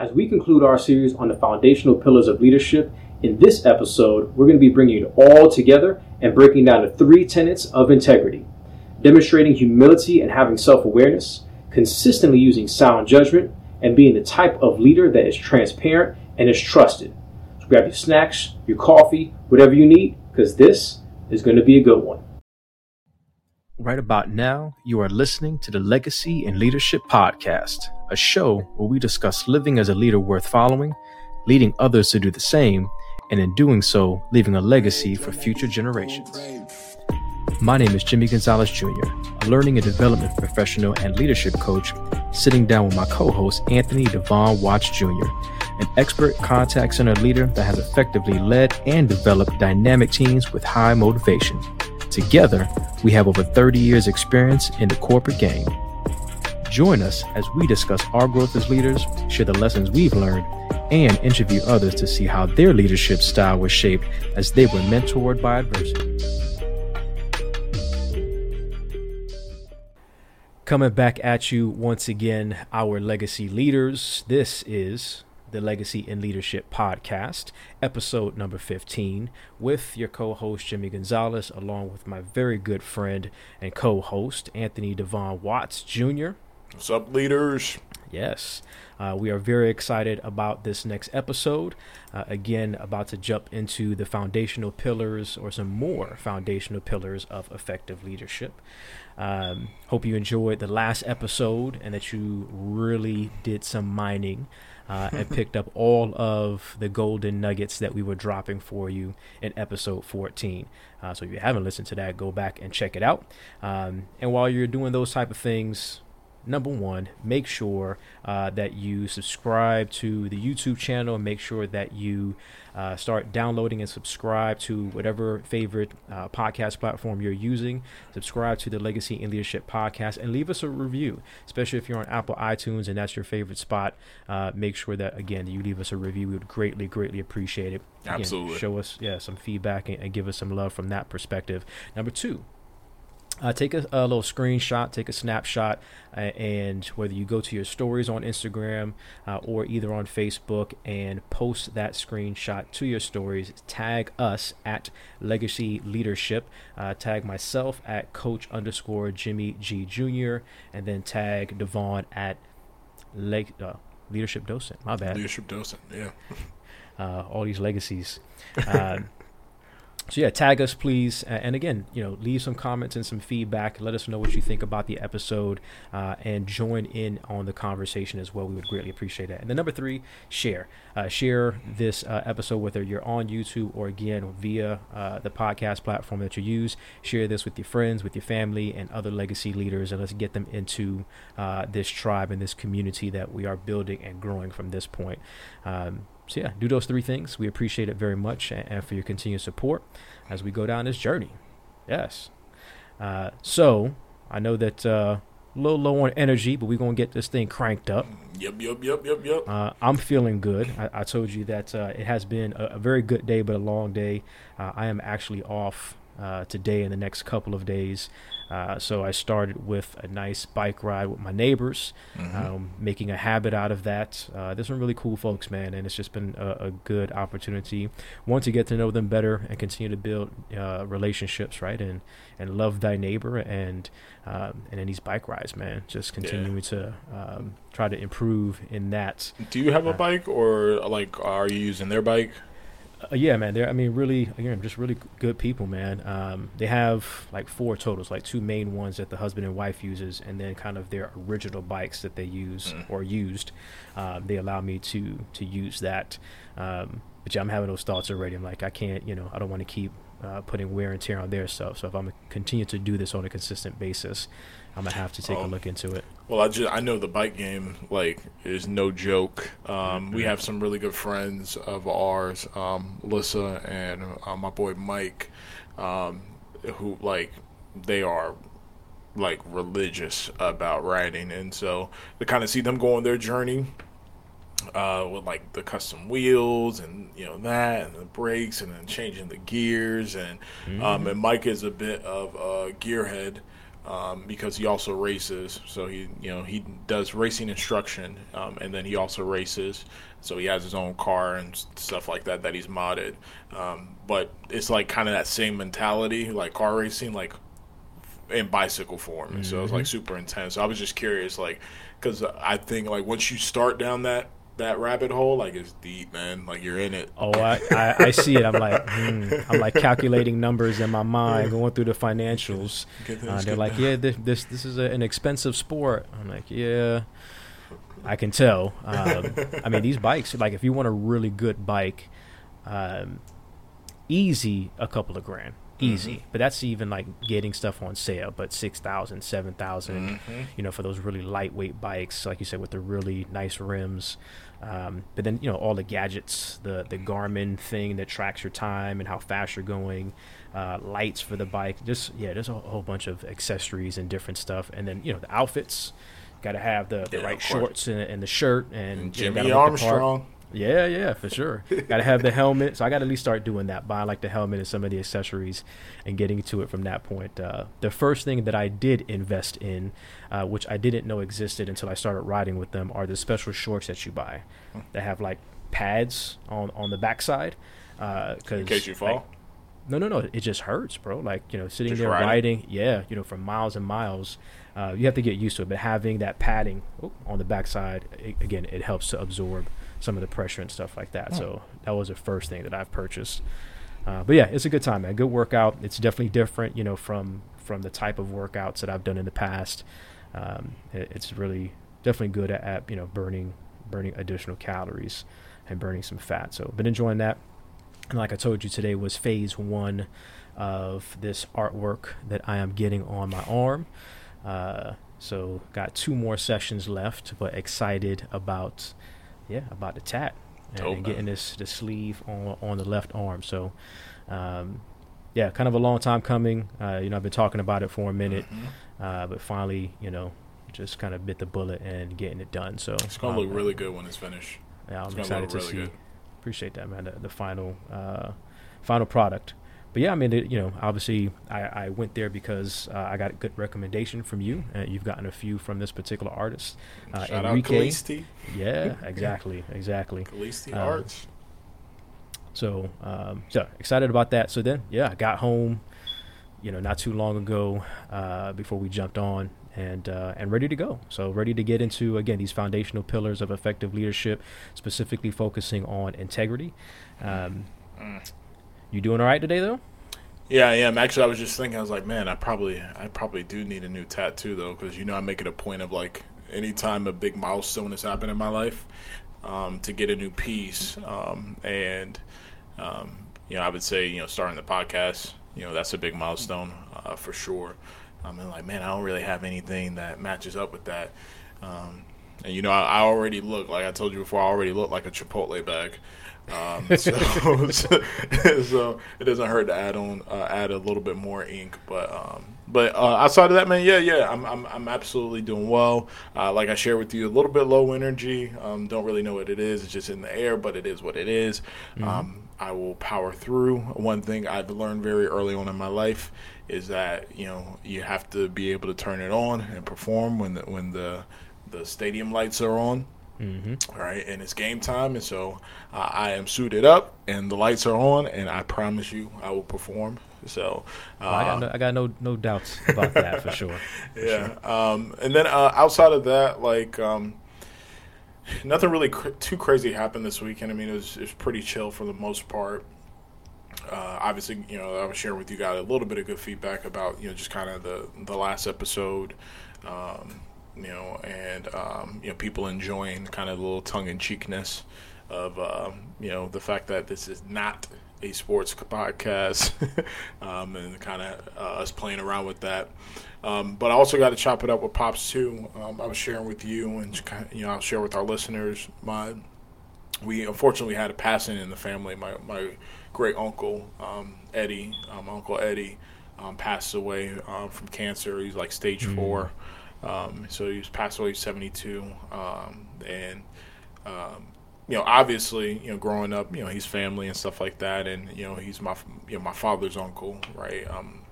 As we conclude our series on the foundational pillars of leadership, in this episode, we're going to be bringing it all together and breaking down the three tenets of integrity demonstrating humility and having self awareness, consistently using sound judgment, and being the type of leader that is transparent and is trusted. So grab your snacks, your coffee, whatever you need, because this is going to be a good one. Right about now, you are listening to the Legacy In Leadership Podcast, a show where we discuss living as a leader worth following, leading others to do the same, and in doing so, leaving a legacy for future generations. My name is Jimmie Gonzalez Jr., a learning and development professional and leadership coach, sitting down with my co host, Anthony Devon Watts Jr., an expert contact center leader that has effectively led and developed dynamic teams with high motivation. Together, we have over 30 years' experience in the corporate game. Join us as we discuss our growth as leaders, share the lessons we've learned, and interview others to see how their leadership style was shaped as they were mentored by adversity. Coming back at you once again, our legacy leaders. This is the Legacy In Leadership Podcast, episode number 15, with your co host Jimmie Gonzalez, along with my very good friend and co host Anthony Devon Watts Jr. What's up, leaders? Yes, uh, we are very excited about this next episode. Uh, again, about to jump into the foundational pillars or some more foundational pillars of effective leadership. Um, hope you enjoyed the last episode and that you really did some mining uh, and picked up all of the golden nuggets that we were dropping for you in episode 14. Uh, so if you haven't listened to that, go back and check it out. Um, and while you're doing those type of things, number one, make sure uh, that you subscribe to the YouTube channel. And make sure that you uh, start downloading and subscribe to whatever favorite uh, podcast platform you're using. Subscribe to the Legacy In Leadership podcast and leave us a review, especially if you're on Apple iTunes and that's your favorite spot. Uh, make sure that, again, you leave us a review. We would greatly, greatly appreciate it. Again, Absolutely. Show us yeah, some feedback and, and give us some love from that perspective. Number two, uh, take a, a, little screenshot, take a snapshot, uh, and whether you go to your stories on Instagram uh, or either on Facebook and post that screenshot to your stories, tag us at Legacy Leadership, uh, tag myself at Coach underscore Jimmie G Jr., and then tag Devon at uh, Leadership Docent. My bad. Leadership Docent, yeah. Uh, all these legacies. So yeah, tag us please, and again, you know, leave some comments and some feedback. Let us know what you think about the episode, uh, and join in on the conversation as well. We would greatly appreciate that. And then number three, share. Uh, share this uh, episode whether you're on YouTube or again via uh, the podcast platform that you use. Share this with your friends, with your family, and other legacy leaders, and let's get them into uh, this tribe and this community that we are building and growing from this point. Um, so yeah, do those three things. We appreciate it very much and, for your continued support as we go down this journey. Yes. Uh, so I know that uh, a little low on energy, but we're gonna get this thing cranked up. Yep, yep, yep, yep, yep. Uh, I'm feeling good. I, I told you that uh, it has been a, a, very good day, but a long day. Uh, I am actually off uh, today and the next couple of days. Uh, so I started with a nice bike ride with my neighbors, mm-hmm. um, making a habit out of that. Uh, there's some really cool folks, man, and it's just been a, a, good opportunity. One to get to know them better and continue to build uh, relationships, right, and and love thy neighbor, and um, and then these bike rides, man, just continuing yeah. to um, try to improve in that. Do you have a uh, bike, or like are you using their bike? Uh, yeah, man. They're I mean really again just really good people, man. Um, they have like four totals, like two main ones that the husband and wife uses, and then kind of their original bikes that they use mm. or used. Um, they allow me to to use that. Um, but yeah, I'm having those thoughts already. I'm like I can't, you know, I don't want to keep uh, putting wear and tear on their stuff. So if I'm gonna continue to do this on a consistent basis, I'm gonna have to take a look into it. Well, I just I know the bike game like is no joke. Um, mm-hmm. We have some really good friends of ours, um, Lissa and uh, my boy Mike, um, who like they are like religious about riding, and so to kind of see them go on their journey uh, with like the custom wheels and you know that and the brakes and then changing the gears and mm-hmm. um, and Mike is a bit of a gearhead um, because he also races. So he, you know, he does racing instruction, um, and then he also races. So he has his own car and stuff like that that he's modded. Um, but it's like kind of that same mentality, like car racing, like in bicycle form. Mm-hmm. So it's like super intense. So I was just curious, like, because I think like once you start down that that rabbit hole, like it's deep, man. Like you're in it. Oh, I, I, I see it. I'm like, hmm. I'm like calculating numbers in my mind, going through the financials. Uh, they're like, yeah, this this, this is a, an expensive sport. I'm like, yeah, I can tell. Um, I mean, these bikes, like, if you want a really good bike, um, easy, a couple of grand easy. Mm-hmm. But that's even like getting stuff on sale. But 6,000, 7,000, mm-hmm. you know, for those really lightweight bikes, like you said, with the really nice rims. Um, but then you know all the gadgets, the the Garmin thing that tracks your time and how fast you're going, uh, lights for the bike. Just yeah, there's a whole bunch of accessories and different stuff. And then you know the outfits, got to have the, the yeah, right shorts and, and, the shirt and, and Jimmy you know, Armstrong. Yeah, yeah, for sure. got to have the helmet. So I got to at least start doing that, buying like the helmet and some of the accessories and getting to it from that point. Uh, the first thing that I did invest in, uh, which I didn't know existed until I started riding with them, are the special shorts that you buy that have like pads on, on the backside. Uh, cause, in case you fall? Like, no, no, no. It just hurts, bro. Like, you know, sitting just there riding. riding, yeah, you know, for miles and miles. Uh, you have to get used to it. But having that padding oh, on the backside, it, again, it helps to absorb some of the pressure and stuff like that. Oh. So that was the first thing that I've purchased. Uh, but yeah, it's a good time, man. Good workout. It's definitely different, you know, from from the type of workouts that I've done in the past. Um, it, it's really definitely good at, at, you know burning burning additional calories and burning some fat. So been enjoying that. And like I told you today was phase one of this artwork that I am getting on my arm. Uh, so got two more sessions left, but excited about yeah, about the tat and, and getting this the sleeve on on the left arm. So, um, yeah, kind of a long time coming. Uh, you know, I've been talking about it for a minute, mm-hmm. uh, but finally, you know, just kind of bit the bullet and getting it done. So it's gonna um, look really good when it's finished. Yeah, I'm excited to really see. Good. Appreciate that, man. The, the final uh, final product but yeah, I mean, it, you know, obviously, I, I went there because uh, I got a good recommendation from you. Uh, you've gotten a few from this particular artist, uh, Shout Enrique. out Kalisti. Yeah, exactly, exactly. Kalisti uh, Arts. So, um, so excited about that. So then, yeah, I got home, you know, not too long ago uh, before we jumped on, and uh, and ready to go. So ready to get into again these foundational pillars of effective leadership, specifically focusing on integrity. Um, mm you doing all right today, though? Yeah, I am. Actually, I was just thinking. I was like, man, I probably, I probably do need a new tattoo though, because you know I make it a point of like, anytime a big milestone has happened in my life, um, to get a new piece. Um, and um, you know, I would say, you know, starting the podcast, you know, that's a big milestone uh, for sure. I mean, like, man, I don't really have anything that matches up with that. Um, and you know, I, I, already look like I told you before. I already look like a Chipotle bag. Um, so, so, it doesn't hurt to add on, uh, add a little bit more ink. But um, but uh, outside of that, man, yeah, yeah, I'm I'm, I'm absolutely doing well. Uh, like I shared with you, a little bit low energy. Um, don't really know what it is. It's just in the air, but it is what it is. Mm-hmm. Um, I will power through. One thing I've learned very early on in my life is that you know you have to be able to turn it on and perform when the, when the the stadium lights are on. Mm-hmm. Right, and it's game time, and so uh, I am suited up, and the lights are on, and I promise you, I will perform. So uh, well, I, got no, I got no no doubts about that for sure. For yeah, sure. Um, and then uh, outside of that, like um, nothing really cr- too crazy happened this weekend. I mean, it was it was pretty chill for the most part. Uh, obviously, you know, I was sharing with you guys a little bit of good feedback about you know just kind of the the last episode. Um, you know, and um, you know, people enjoying kind of the little tongue in cheekness of um, you know the fact that this is not a sports podcast, um, and kind of uh, us playing around with that. Um, but I also got to chop it up with pops too. Um, I was sharing with you, and you know, I'll share with our listeners. My we unfortunately had a passing in the family. My my great uncle um, Eddie, um, Uncle Eddie, um, passed away from cancer. He's like stage mm-hmm. four. Um, so he was passed away 72, um, and um, you know, obviously, you know, growing up, you know, he's family and stuff like that, and you know, he's my you know my father's uncle, right? Um,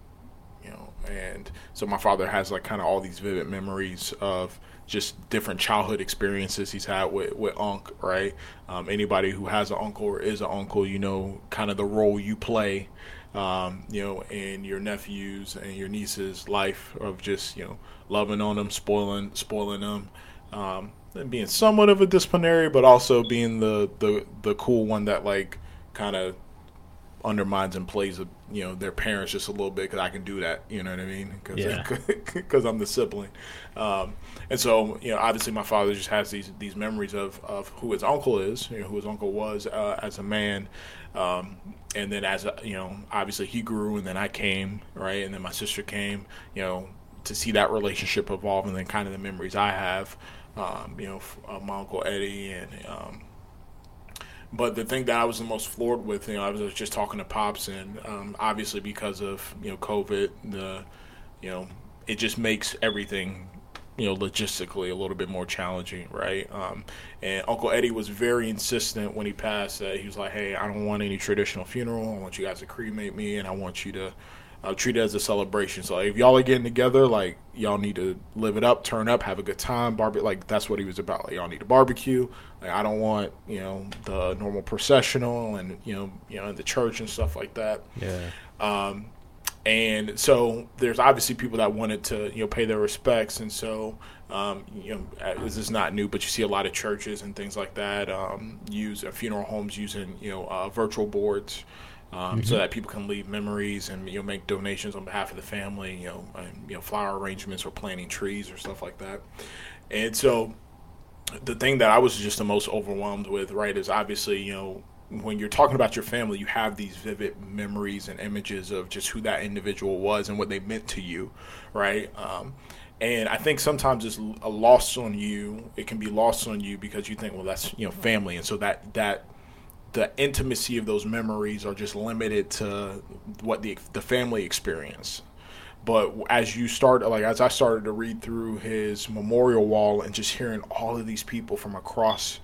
you know, and so my father has like kind of all these vivid memories of just different childhood experiences he's had with with Unc, right? Um, anybody who has an uncle or is an uncle, you know, kind of the role you play, um, you know, in your nephews and your niece's life of just you know loving on them, spoiling spoiling them. Um, and being somewhat of a disciplinary, but also being the the the cool one that like kind of undermines and plays you know their parents just a little bit because I can do that. You know what I mean? Because yeah. I'm the sibling, um, and so you know obviously my father just has these these memories of of who his uncle is, you know, who his uncle was uh, as a man, um, and then as a, you know obviously he grew and then I came right, and then my sister came, you know, to see that relationship evolve and then kind of the memories I have, um, you know, uh, my uncle Eddie and um, but the thing that I was the most floored with, you know, I was just talking to pops, and um, obviously because of you know COVID, the you know it just makes everything you know logistically a little bit more challenging, right? Um, and Uncle Eddie was very insistent when he passed that he was like, "Hey, I don't want any traditional funeral. I want you guys to cremate me, and I want you to." uh, treat it as a celebration. So if y'all are getting together, like y'all need to live it up, turn up, have a good time, barbecue. Like that's what he was about. Like y'all need a barbecue. Like I don't want you know the normal processional and you know you know in the church and stuff like that. Yeah. Um, and so there's obviously people that wanted to you know pay their respects, and so um, you know uh, this is not new, but you see a lot of churches and things like that um, use uh, funeral homes using you know uh, virtual boards um, mm-hmm. so that people can leave memories and you know make donations on behalf of the family, you know, and, you know flower arrangements or planting trees or stuff like that. And so the thing that I was just the most overwhelmed with, right, is obviously you know when you're talking about your family, you have these vivid memories and images of just who that individual was and what they meant to you, right? Um, and I think sometimes it's a loss on you. It can be lost on you because you think, well, that's you know family, and so that that the intimacy of those memories are just limited to what the the family experience. But as you start, like as I started to read through his memorial wall and just hearing all of these people from across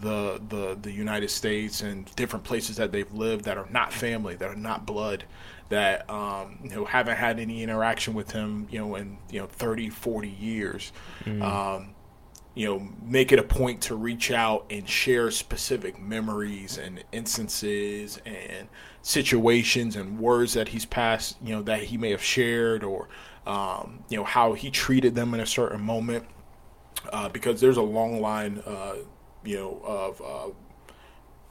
the the the United States and different places that they've lived that are not family, that are not blood, that um, you know haven't had any interaction with him, you know, in you know 30, 40 years. Mm. Um, you know, make it a point to reach out and share specific memories and instances and situations and words that he's passed, you know, that he may have shared or, um, you know, how he treated them in a certain moment. Uh, because there's a long line, uh, you know, of uh,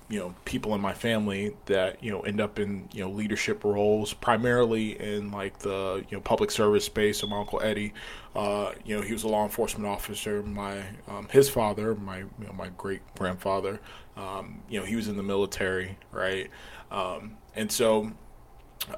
you know people in my family that you know end up in you know leadership roles primarily in like the you know public service space. So my uncle eddie uh, you know he was a law enforcement officer. My um, his father my you know, my great grandfather um, you know he was in the military right? Um, and so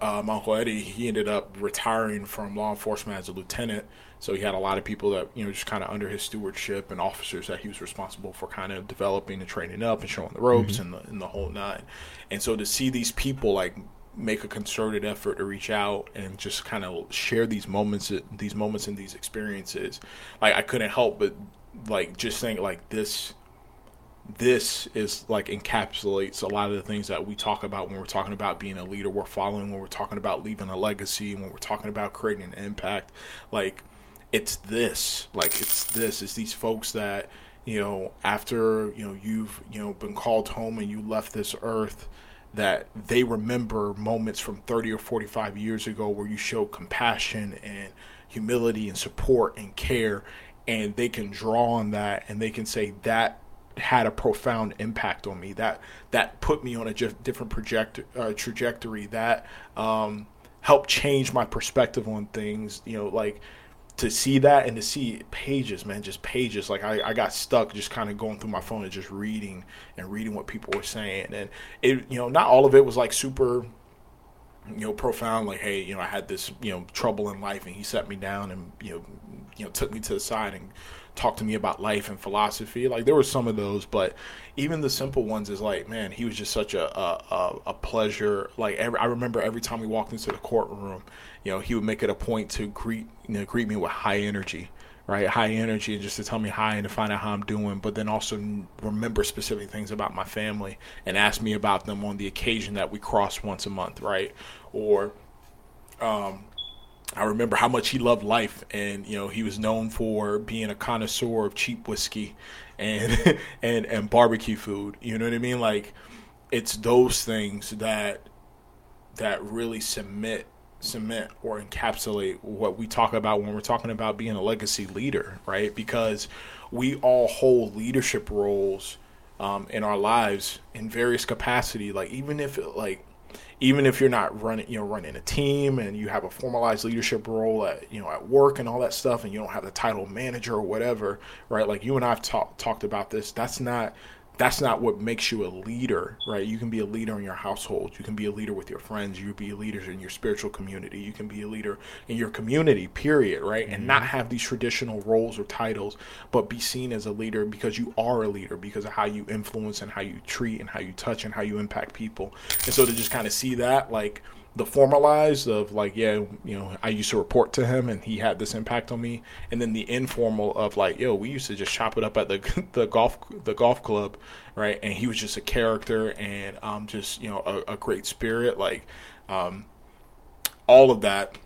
uh, my uncle eddie he ended up retiring from law enforcement as a lieutenant so he had a lot of people that you know just kind of under his stewardship and officers that he was responsible for kind of developing and training up and showing the ropes mm-hmm. and the and the whole nine. And so to see these people like make a concerted effort to reach out and just kind of share these moments these moments and these experiences like i couldn't help but like just think like this this is like encapsulates a lot of the things that we talk about when we're talking about being a leader we're following when we're talking about leaving a legacy when we're talking about creating an impact like it's this like it's this it's these folks that you know after you know you've you know been called home and you left this earth that they remember moments from 30 or 45 years ago where you showed compassion and humility and support and care and they can draw on that and they can say that had a profound impact on me. That that put me on a different project uh, trajectory. That um, helped change my perspective on things. You know like to see that and to see pages, man, just pages. Like I, I got stuck just kind of going through my phone and just reading and reading what people were saying. And it, you know, not all of it was like super, you know, profound. Like, hey, you know, I had this, you know, trouble in life, and he set me down and you know, you know, took me to the side and talked to me about life and philosophy. Like there were some of those, but even the simple ones is like, man, he was just such a a, a pleasure. Like every, I remember every time we walked into the courtroom, you know, he would make it a point to greet you know greet me with high energy, right? High energy, and just to tell me hi and to find out how I'm doing, but then also remember specific things about my family and ask me about them on the occasion that we cross once a month, right? Or um, I remember how much he loved life, and you know he was known for being a connoisseur of cheap whiskey and and and barbecue food. You know what I mean? Like it's those things that that really cement cement or encapsulate what we talk about when we're talking about being a legacy leader, right? Because we all hold leadership roles um, in our lives in various capacity. Like even if like even if you're not running, you know, running a team and you have a formalized leadership role at, you know, at work and all that stuff, and you don't have the title manager or whatever, right? Like you and I've talked talked about this. That's not that's not what makes you a leader, right? You can be a leader in your household. You can be a leader with your friends. You can be a leader in your spiritual community. You can be a leader in your community, period, right? Mm-hmm. And not mm-hmm. have these traditional roles or titles, but be seen as a leader because you are a leader because of how you influence and how you treat and how you touch and how you impact people. And so to just kind of see that, like, the formalized of like yeah you know i used to report to him and he had this impact on me. And then the informal of like yo we used to just chop it up at the the golf the golf club right? And he was just a character and um just you know a, a great spirit. Like um all of that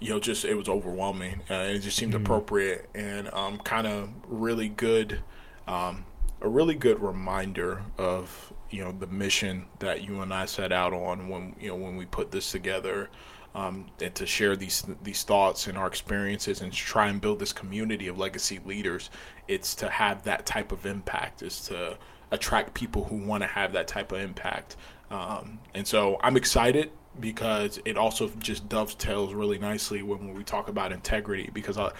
you know just it was overwhelming. Uh, and it just seemed mm-hmm. appropriate and um kind of really good um a really good reminder of you know the mission that you and I set out on when you know when we put this together, um, and to share these these thoughts and our experiences and try and build this community of legacy leaders. It's to have that type of impact. Is to attract people who want to have that type of impact. Um, and so I'm excited because it also just dovetails really nicely when, when we talk about integrity because I,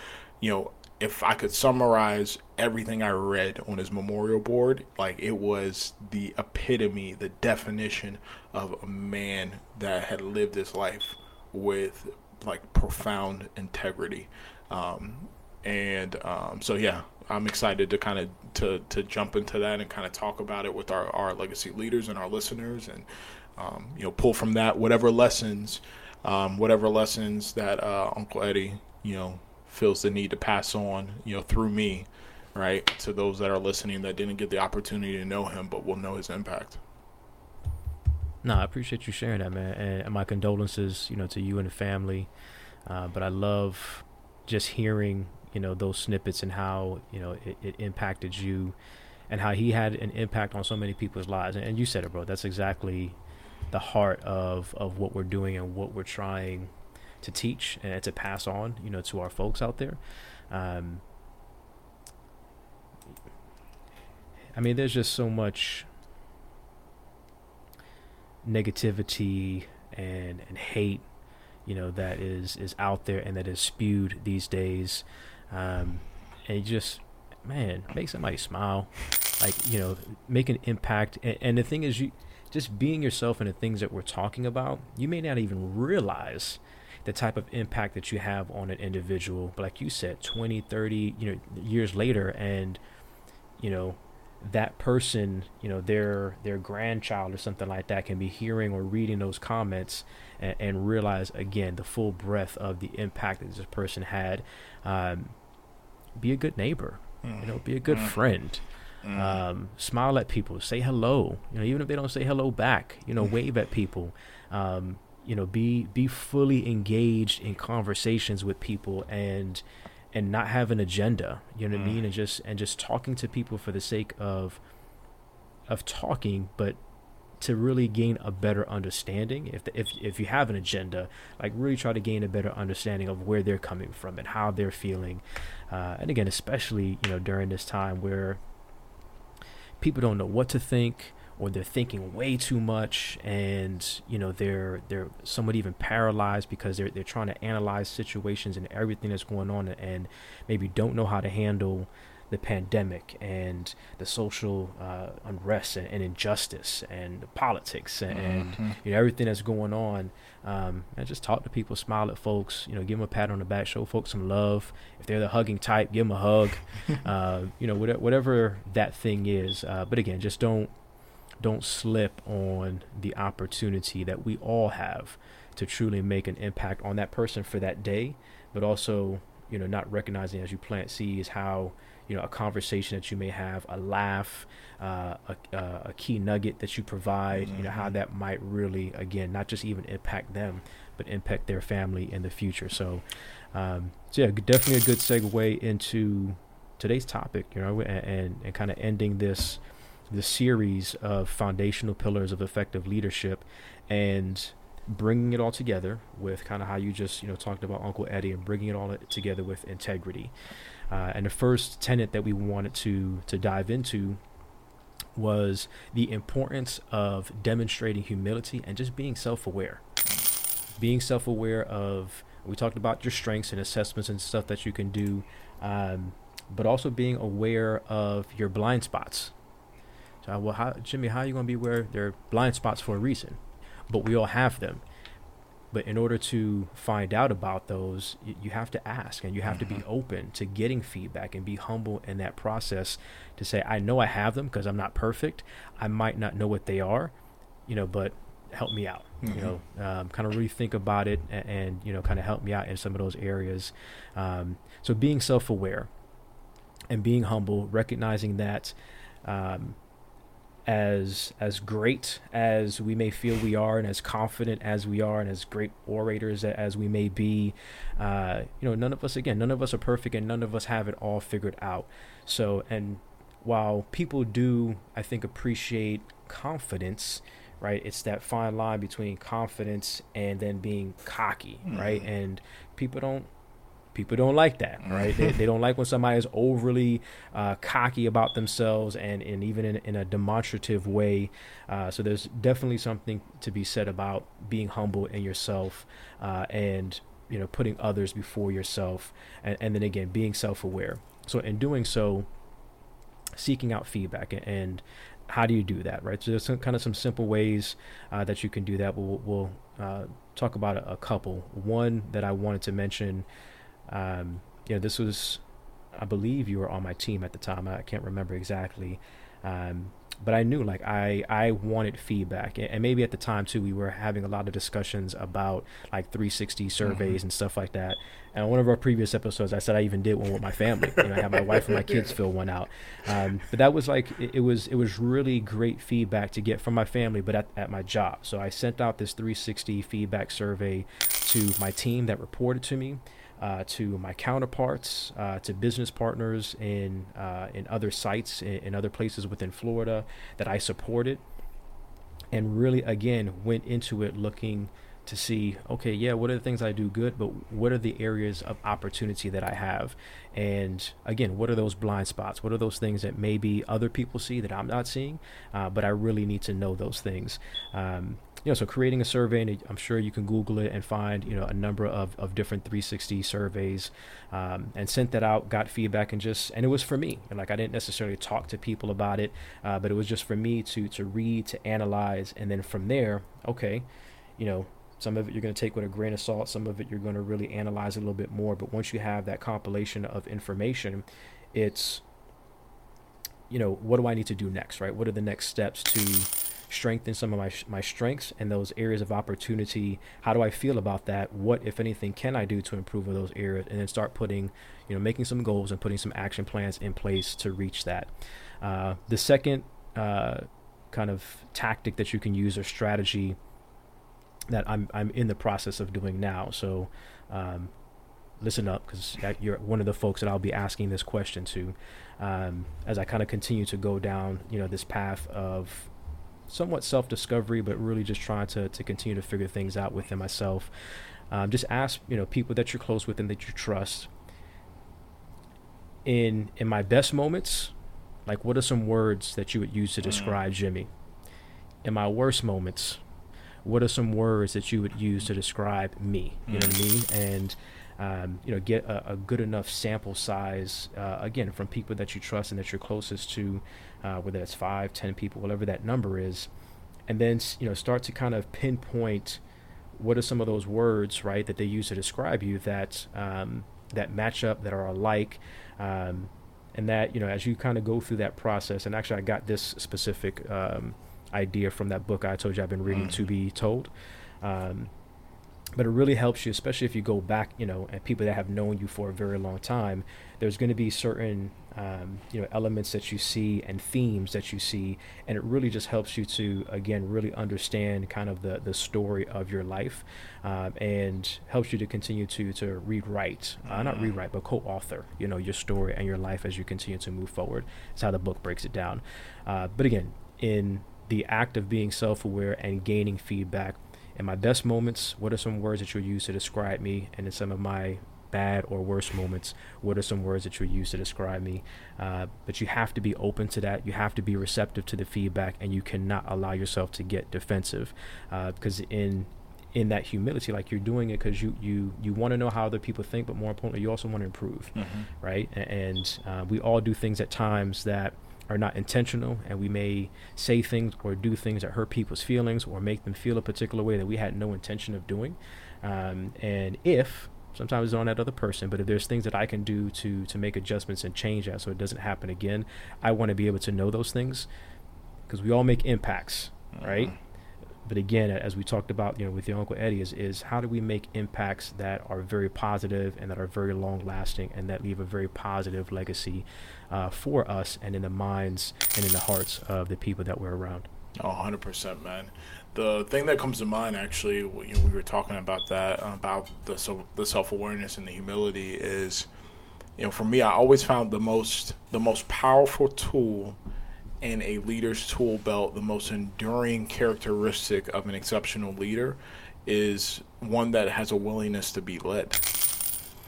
you know if I could summarize everything I read on his memorial board, like it was the epitome, the definition of a man that had lived his life with like profound integrity. Um, and um, so, yeah, I'm excited to kind of to to jump into that and kind of talk about it with our, our legacy leaders and our listeners, and um, you know, pull from that whatever lessons, um, whatever lessons that uh, Uncle Eddie, you know, feels the need to pass on, you know, through me, right, to those that are listening that didn't get the opportunity to know him but will know his impact. No, I appreciate you sharing that, man, and my condolences, you know, to you and the family. Uh, but I love just hearing, you know, those snippets and how you know it, it, impacted you, and how he had an impact on so many people's lives. And, and you said it, bro. That's exactly the heart of of what we're doing and what we're trying to teach and to pass on, you know, to our folks out there. Um, I mean, there's just so much negativity and and hate, you know, that is is out there and that is spewed these days, um, and just man make somebody smile, like you know, make an impact. And, and the thing is, you just being yourself and the things that we're talking about, you may not even realize the type of impact that you have on an individual but like you said 20 30 you know years later and you know that person you know their their grandchild or something like that can be hearing or reading those comments and, and realize again the full breadth of the impact that this person had um, be a good neighbor mm. you know be a good mm. friend mm. Um, smile at people say hello you know even if they don't say hello back you know wave at people um, you know be be fully engaged in conversations with people and and not have an agenda you know what mm. i mean? And just and just talking to people for the sake of of talking but to really gain a better understanding. If the, if if you have an agenda like really try to gain a better understanding of where they're coming from and how they're feeling. Uh, and again especially you know during this time where people don't know what to think or they're thinking way too much and you know they're they're somewhat even paralyzed because they're they're trying to analyze situations and everything that's going on and maybe don't know how to handle the pandemic and the social uh, unrest and, and, injustice and politics and, mm-hmm. and, you know everything that's going on. Um, and just talk to people smile at folks you know give them a pat on the back show folks some love. If they're the hugging type give them a hug. Uh, you know whatever, whatever that thing is. Uh, but again just don't don't slip on the opportunity that we all have to truly make an impact on that person for that day, but also, you know, not recognizing as you plant seeds how, you know a conversation that you may have, a laugh, uh, a, uh, a key nugget that you provide. Mm-hmm. You know how mm-hmm. that might really again not just even impact them, but impact their family in the future. So, um, so yeah, definitely a good segue into today's topic. You know, and and, and kind of ending this this series of foundational pillars of effective leadership and bringing it all together with kind of how you just you know talked about Uncle Eddie and bringing it all together with integrity. Uh, and the first tenet that we wanted to to dive into was the importance of demonstrating humility and just being self-aware. Being self-aware of we talked about your strengths and assessments and stuff that you can do, um, but also being aware of your blind spots. So, well, how, Jimmie, how are you going to be aware there are blind spots for a reason? but we all have them. But in order to find out about those, you, you have to ask and you have mm-hmm. to be mm-hmm. open to getting feedback and be humble in that process to say, I know I have them because I'm not perfect. I might not know what they are, you know, but help me out. Mm-hmm. You know, um, kind of really think about it and, and, you know, kind of help me out in some of those areas. Um, so being self aware and being humble, recognizing that. Um, as as great as we may feel we are and as confident as we are and as great orators as we may be. Uh, you know none of us again none of us are perfect and none of us have it all figured out. So and while people do i think appreciate confidence right it's that fine line between confidence and then being cocky mm. right and people don't people don't like that, right? they, they, don't like when somebody is overly uh, cocky about themselves and, and even in, in a demonstrative way. Uh, so there's definitely something to be said about being humble in yourself uh, and you know putting others before yourself, and, and then again being self-aware. So in doing so, seeking out feedback and, and how do you do that, right? So there's some, kind of some simple ways uh, that you can do that. We'll, we'll uh, talk about a, a, couple. One that I wanted to mention um, you know, this was, I believe you were on my team at the time. I can't remember exactly. Um, but I knew like I I wanted feedback, and maybe at the time too we were having a lot of discussions about like 360 surveys mm-hmm. and stuff like that. And on one of our previous episodes, I said I even did one with my family. you know, I had my wife and my kids fill one out. Um, but that was like it, it, was it was really great feedback to get from my family, but at, at my job. So I sent out this 360 feedback survey to my team that reported to me uh, to my counterparts, uh, to business partners in uh, in other sites in, in, other places within Florida that I supported, and really again went into it looking to see okay yeah what are the things I do good but what are the areas of opportunity that I have? And again what are those blind spots? What are those things that maybe other people see that I'm not seeing? Uh, but I really need to know those things. Um, you know, so creating a survey, and I'm sure you can Google it and find, you know, a number of, of different 360 surveys, um, and sent that out, got feedback, and just, and it was for me. And like I didn't necessarily talk to people about it, uh, but it was just for me to to read, to analyze, and then from there, okay, you know, some of it you're going to take with a grain of salt, some of it you're going to really analyze a little bit more. But once you have that compilation of information, it's, you know, what do I need to do next, right? What are the next steps to strengthen some of my my strengths and those areas of opportunity. How do i feel about that? What if anything can i do to improve those areas? And then start putting you know making some goals and putting some action plans in place to reach that. Uh, the second uh, kind of tactic that you can use or strategy that i'm i'm in the process of doing now. So um, listen up because you're one of the folks that I'll be asking this question to. Um, as I kind of continue to go down, you know, this path of somewhat self discovery, but really just trying to, to continue to figure things out within myself. Um, just ask you know people that you're close with and that you trust. In in my best moments, like what are some words that you would use to mm. describe Jimmie? In my worst moments, what are some words that you would use to describe me? You know what I mm. mean? And um, you know, get a, a, good enough sample size uh, again from people that you trust and that you're closest to, uh, whether it's five, ten people, whatever that number is, and then you know start to kind of pinpoint what are some of those words right that they use to describe you that um, that match up that are alike. Um, and that you know, as you kind of go through that process, and actually, I got this specific um, idea from that book I told you I've been reading, mm. To Be Told. Um, but it really helps you, especially if you go back, you know, and people that have known you for a very long time. There's going to be certain um, you know elements that you see and themes that you see and it really just helps you to again really understand kind of the the story of your life um, and helps you to continue to to rewrite uh, not mm-hmm. rewrite but co-author you know your story and your life as you continue to move forward it's how the book breaks it down uh, but again in the act of being self-aware and gaining feedback in my best moments what are some words that you'll use to describe me and in some of my bad or worse moments, what are some words that you'll use to describe me? Uh, but you have to be open to that. You have to be receptive to the feedback, and you cannot allow yourself to get defensive, uh, because in in that humility, like you're doing it because you you you want to know how other people think, but more importantly, you also want to improve, mm-hmm. right? And uh, we all do things at times that are not intentional and we may say things or do things that hurt people's feelings or make them feel a particular way that we had no intention of doing um, and if sometimes it's on that other person but if there's things that i can do to to make adjustments and change that so it doesn't happen again i want to be able to know those things because we all make impacts mm-hmm. But again as we talked about you know with your uncle eddie is, is how do we make impacts that are very positive and that are very long lasting and that leave a very positive legacy uh, for us and in the minds and in the hearts of the people that we're around? Oh 100% man. The thing that comes to mind actually you know, we were talking about that about the so, the self-awareness and the humility is you know for me I always found the most the most powerful tool in a leader's tool belt the most enduring characteristic of an exceptional leader is one that has a willingness to be led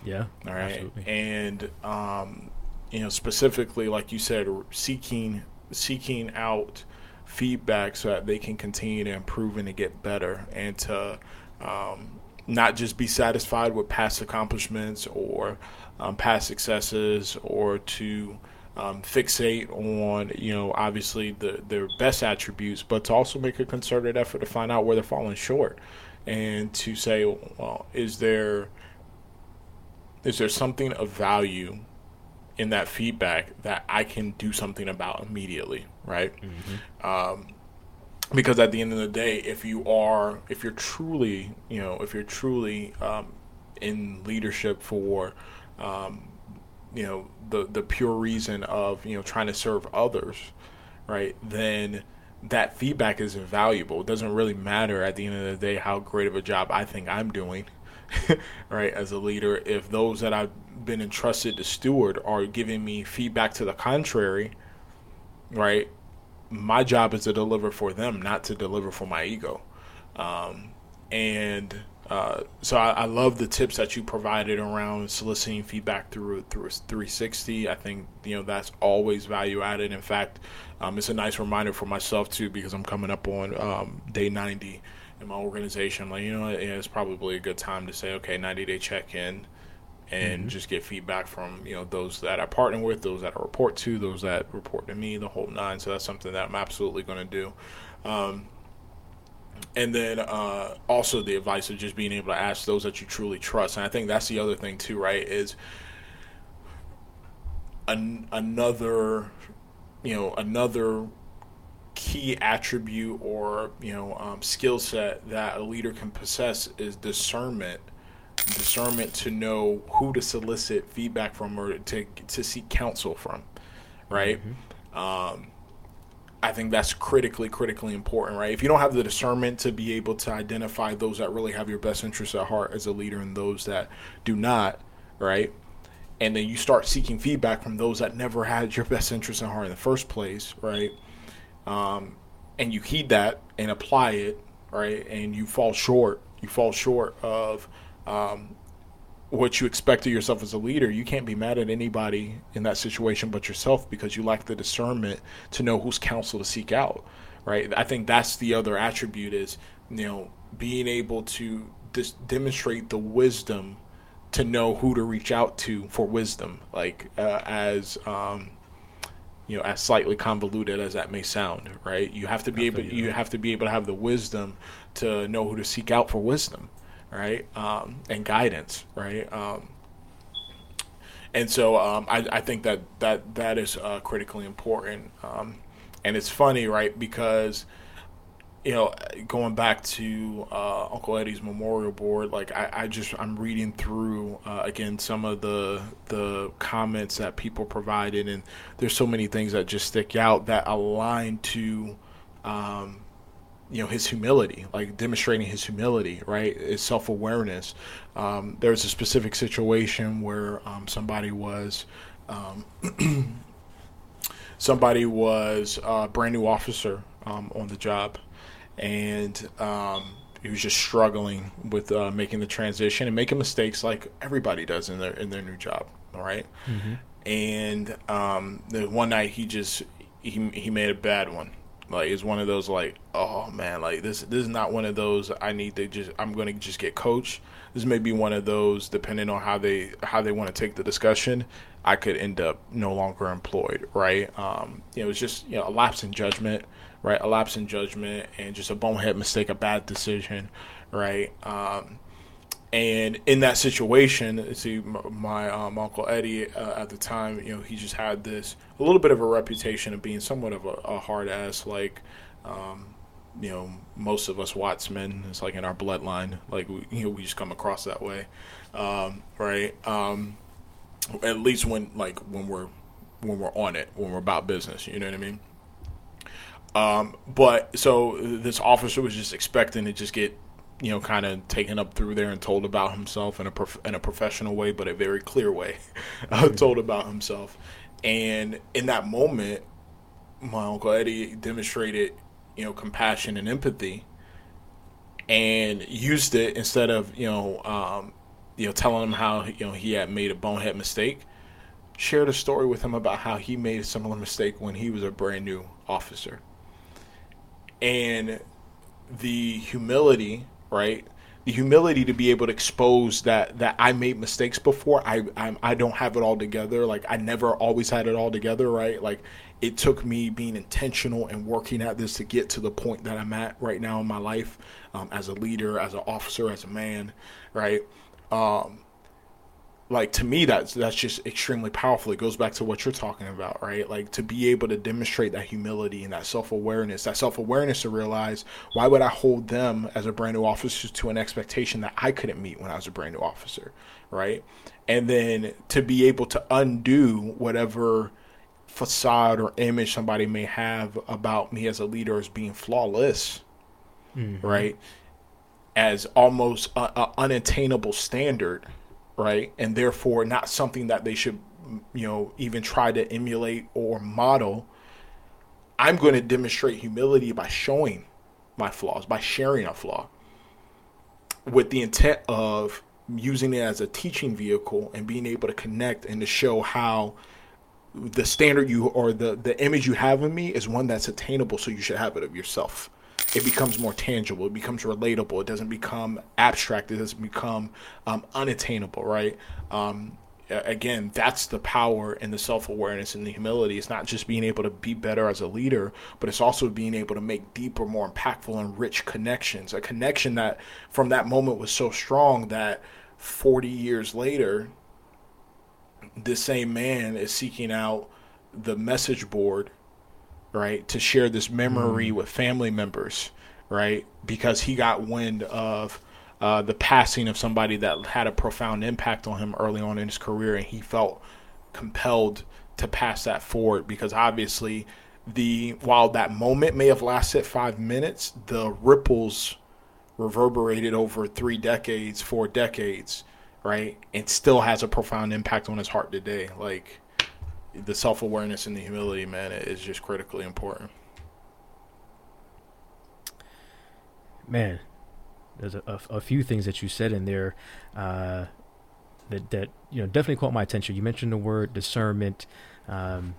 yeah all right absolutely. and um you know specifically like you said seeking seeking out feedback so that they can continue to improve and to get better and to um, not just be satisfied with past accomplishments or um, past successes or to um, fixate on you know obviously the their best attributes but to also make a concerted effort to find out where they're falling short and to say well is there is there something of value in that feedback that I can do something about immediately, right? Mm-hmm. Um, because at the end of the day, if you are, if you're truly, you know, if you're truly um, in leadership for, um, you know, the the pure reason of you know trying to serve others, right? Then that feedback is invaluable. It doesn't really matter at the end of the day how great of a job I think I'm doing, right, as a leader. If those that I've been entrusted to steward are giving me feedback to the contrary, right? My job is to deliver for them, not to deliver for my ego. Um, and uh, so I, I, love the tips that you provided around soliciting feedback through through 360. I think you know that's always value added. In fact, um, it's a nice reminder for myself too because I'm coming up on um, day 90 in my organization. I'm like you know, it's probably a good time to say, okay, 90 day check in and mm-hmm. just get feedback from you know those that I partner with, those that I report to, those that report to me, the whole nine. So that's something that I'm absolutely going to do. Um, and then uh, also the advice of just being able to ask those that you truly trust. And I think that's the other thing too, right? Is an, another, you know, another key attribute or you know um, skill set that a leader can possess is discernment discernment to know who to solicit feedback from or to to seek counsel from, right? Mm-hmm. Um, I think that's critically critically important, right? If you don't have the discernment to be able to identify those that really have your best interests at heart as a leader and those that do not, right? And then you start seeking feedback from those that never had your best interests at heart in the first place, right? Um, and you heed that and apply it, right? And you fall short. You fall short of um, what you expect of yourself as a leader, you can't be mad at anybody in that situation but yourself because you lack the discernment to know whose counsel to seek out. Right. I think that's the other attribute is you know being able to dis- demonstrate the wisdom to know who to reach out to for wisdom. Like uh, as um, you know, as slightly convoluted as that may sound, right? You have to be able you have to be able to have the wisdom to know who to seek out for wisdom right? Um, and guidance, right? Um, and so um, I, I, think that that that is uh, critically important. Um, and it's funny, right? Because you know, going back to uh, Uncle Eddie's memorial board, like I, I just I'm reading through uh, again some of the the comments that people provided, and there's so many things that just stick out that align to, um, you know, his humility, like demonstrating his humility, right? His self awareness. Um, there was a specific situation where um, somebody was. Um, somebody was a brand new officer um, on the job and um, he was just struggling with uh, making the transition and making mistakes like everybody does in their in their new job. All right? mm-hmm. and um, the one night he just he he made a bad one. Like it's one of those like oh man like this this is not one of those I need to just I'm gonna just get coached. This may be one of those depending on how they how they want to take the discussion. I could end up no longer employed, right? Um, you know, it was just you know a lapse in judgment right? A lapse in judgment and just a bonehead mistake, a bad decision, right? Um, and in that situation, see, my um, uncle Eddie uh, at the time, you know, he just had this a little bit of a reputation of being somewhat of a, a hard ass, like, um, you know, most of us Wattsmen, it's like in our bloodline, like we, you know, we just come across that way, um, right? Um, at least when like when we're when we're on it, when we're about business, you know what I mean? Um, but so this officer was just expecting to just get, you know, kind of taken up through there and told about himself in a prof- in a professional way, but a very clear way, told about himself. And in that moment, my uncle Eddie demonstrated, you know, compassion and empathy, and used it instead of you know, um, you know, telling him how you know he had made a bonehead mistake. Shared a story with him about how he made a similar mistake when he was a brand new officer and the humility, right? The humility to be able to expose that that I made mistakes before. I I, I don't have it all together. Like I never always had it all together, right? Like it took me being intentional and working at this to get to the point that I'm at right now in my life, um, as a leader, as an officer, as a man, right? Um, like to me that's that's just extremely powerful. It goes back to what you're talking about right? Like to be able to demonstrate that humility and that self-awareness that self-awareness to realize why would i hold them as a brand new officer to an expectation that i couldn't meet when i was a brand new officer right? And then to be able to undo whatever facade or image somebody may have about me as a leader as being flawless mm-hmm. right? As almost an unattainable standard right? And therefore, not something that they should, you know, even try to emulate or model. I'm going to demonstrate humility by showing my flaws, by sharing a flaw, with the intent of using it as a teaching vehicle and being able to connect and to show how the standard you or the the image you have of me is one that's attainable so you should have it of yourself it becomes more tangible. It becomes relatable. It doesn't become abstract. It doesn't become um, unattainable, right? Um, again, that's the power and the self awareness and the humility. It's not just being able to be better as a leader, but it's also being able to make deeper, more impactful, and rich connections. A connection that from that moment was so strong that 40 years later, this same man is seeking out the message board right, to share this memory mm. with family members, right, because he got wind of uh, the passing of somebody that had a profound impact on him early on in his career, and he felt compelled to pass that forward because obviously the while that moment may have lasted five minutes, the ripples reverberated over three decades, four decades, right? And still has a profound impact on his heart today. Like the self awareness and the humility, man, is just critically important. Man, there's a, a, a few things that you said in there uh, that that you know definitely caught my attention. You mentioned the word discernment, um,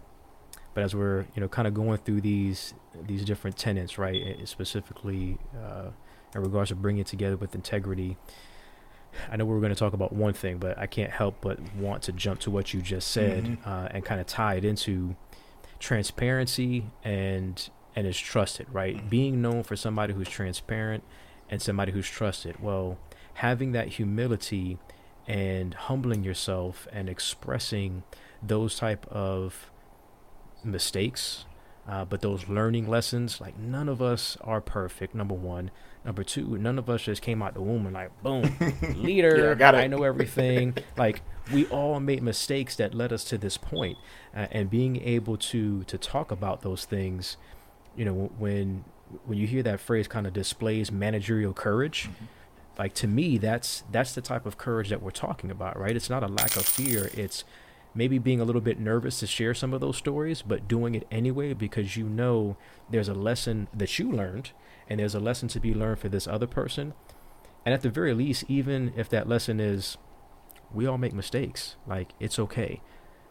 but as we're you know kind of going through these these different tenets, right, specifically uh, in regards to bringing it together with integrity I know we were going to talk about one thing, but I can't help but want to jump to what you just said mm-hmm. uh, and kind of tie it into transparency and and is trusted, right? Mm-hmm. Being known for somebody who's transparent and somebody who's trusted. Well, having that humility and humbling yourself and expressing those type of mistakes Uh, but those learning lessons, like none of us are perfect. Number one, number two, none of us just came out the womb and like boom, leader. Yeah, I know everything. like we all made mistakes that led us to this point, uh, and being able to to talk about those things, you know, when when you hear that phrase, kind of displays managerial courage. Like to me, that's that's the type of courage that we're talking about, right? It's not a lack of fear. It's maybe being a little bit nervous to share some of those stories, but doing it anyway because you know there's a lesson that you learned and there's a lesson to be learned for this other person. And at the very least, even if that lesson is we all make mistakes, like it's okay.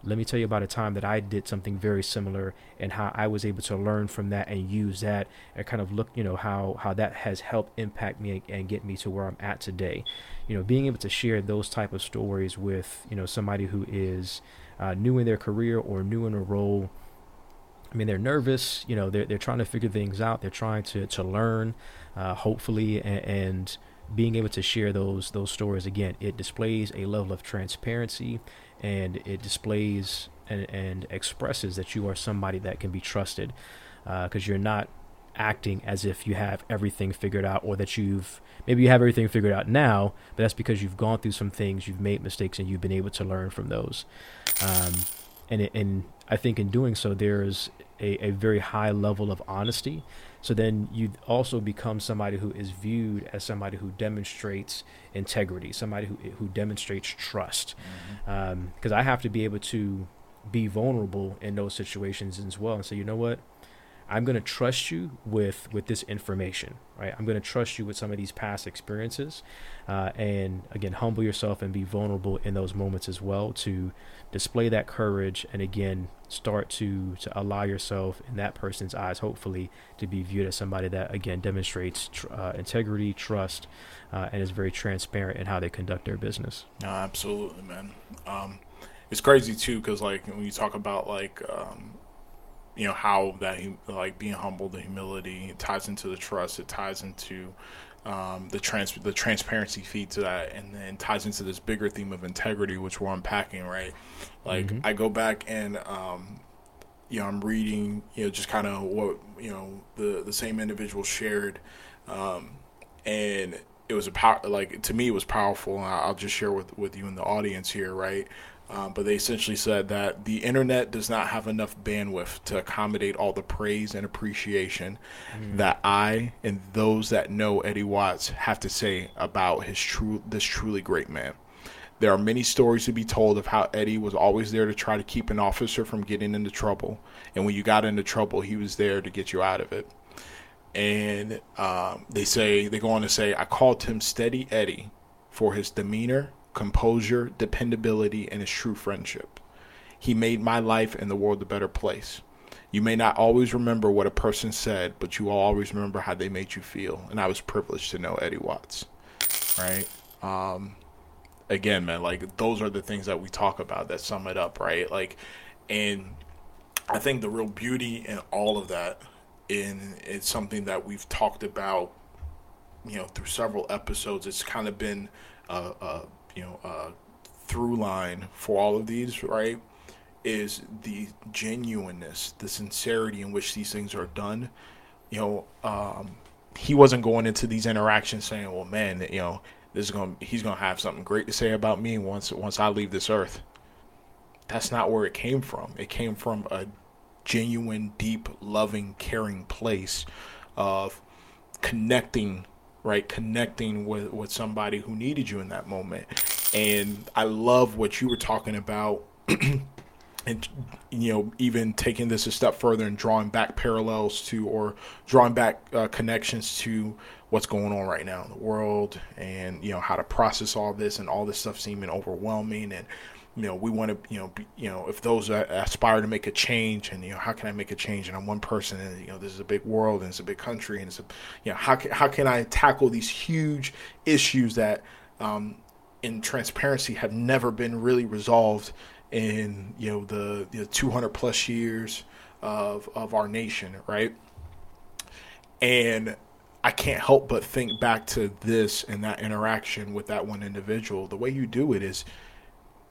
Let me tell you about a time that I did something very similar and how I was able to learn from that and use that and kind of look, you know, how how that has helped impact me and get me to where I'm at today. You know, being able to share those type of stories with, you know, somebody who is uh, new in their career or new in a role. I mean, they're nervous. You know, they're they're trying to figure things out. They're trying to to learn, uh, hopefully, and, and being able to share those those stories again, it displays a level of transparency and it displays and, and expresses that you are somebody that can be trusted because uh, you're not acting as if you have everything figured out or that you've maybe you have everything figured out now but that's because you've gone through some things you've made mistakes and you've been able to learn from those um, and, and i think in doing so there's a, a very high level of honesty so then you also become somebody who is viewed as somebody who demonstrates integrity, somebody who who demonstrates trust. Because mm-hmm. um, I have to be able to be vulnerable in those situations as well, and say, you know what, I'm going to trust you with with this information, right? I'm going to trust you with some of these past experiences, uh, and again, humble yourself and be vulnerable in those moments as well to display that courage, and again, start to to allow yourself in that person's eyes, hopefully, to be viewed as somebody that again demonstrates tr- uh, integrity, trust, uh, and is very transparent in how they conduct their business. No, absolutely, man. Um, it's crazy too because like when you talk about like um, you know how that like being humble, the humility it ties into the trust. It ties into um, the trans the transparency feed to that, and then ties into this bigger theme of integrity, which we're unpacking. Right, like mm-hmm. I go back and um, you know I'm reading you know just kind of what you know the the same individual shared, um, and it was a power like to me it was powerful. And I'll just share with with you in the audience here. Right, um, but they essentially said that the internet does not have enough bandwidth to accommodate all the praise and appreciation mm. that I and those that know Eddie Watts have to say about his true this truly great man. There are many stories to be told of how Eddie was always there to try to keep an officer from getting into trouble, and when you got into trouble, he was there to get you out of it. And um, they say they go on to say, "I called him Steady Eddie for his demeanor." Composure, dependability, and his true friendship. He made my life and the world a better place. You may not always remember what a person said, but you will always remember how they made you feel. And I was privileged to know Eddie Watts. Right? Um, again, man, like those are the things that we talk about that sum it up, right? Like, and I think the real beauty in all of that, in it's something that we've talked about, you know, through several episodes. It's kind of been a, a you know uh, through line for all of these, right, is the genuineness, the sincerity in which these things are done. You know, um, he wasn't going into these interactions saying, "Well, man, you know, this is going he's going to have something great to say about me once once I leave this earth." That's not where it came from. It came from a genuine, deep, loving, caring place of connecting right? Connecting with, with somebody who needed you in that moment. And I love what you were talking about. and you know even taking this a step further and drawing back parallels to or drawing back uh, connections to what's going on right now in the world and you know how to process all this and all this stuff seeming overwhelming and you know, we want to, you know, be, you know, if those aspire to make a change, and you know, how can I make a change? And I'm one person, and you know, this is a big world, and it's a big country, and it's a, you know, how can how can I tackle these huge issues that, um, in transparency, have never been really resolved in you know the the 200 plus years of of our nation, right? And I can't help but think back to this and that interaction with that one individual. The way you do it is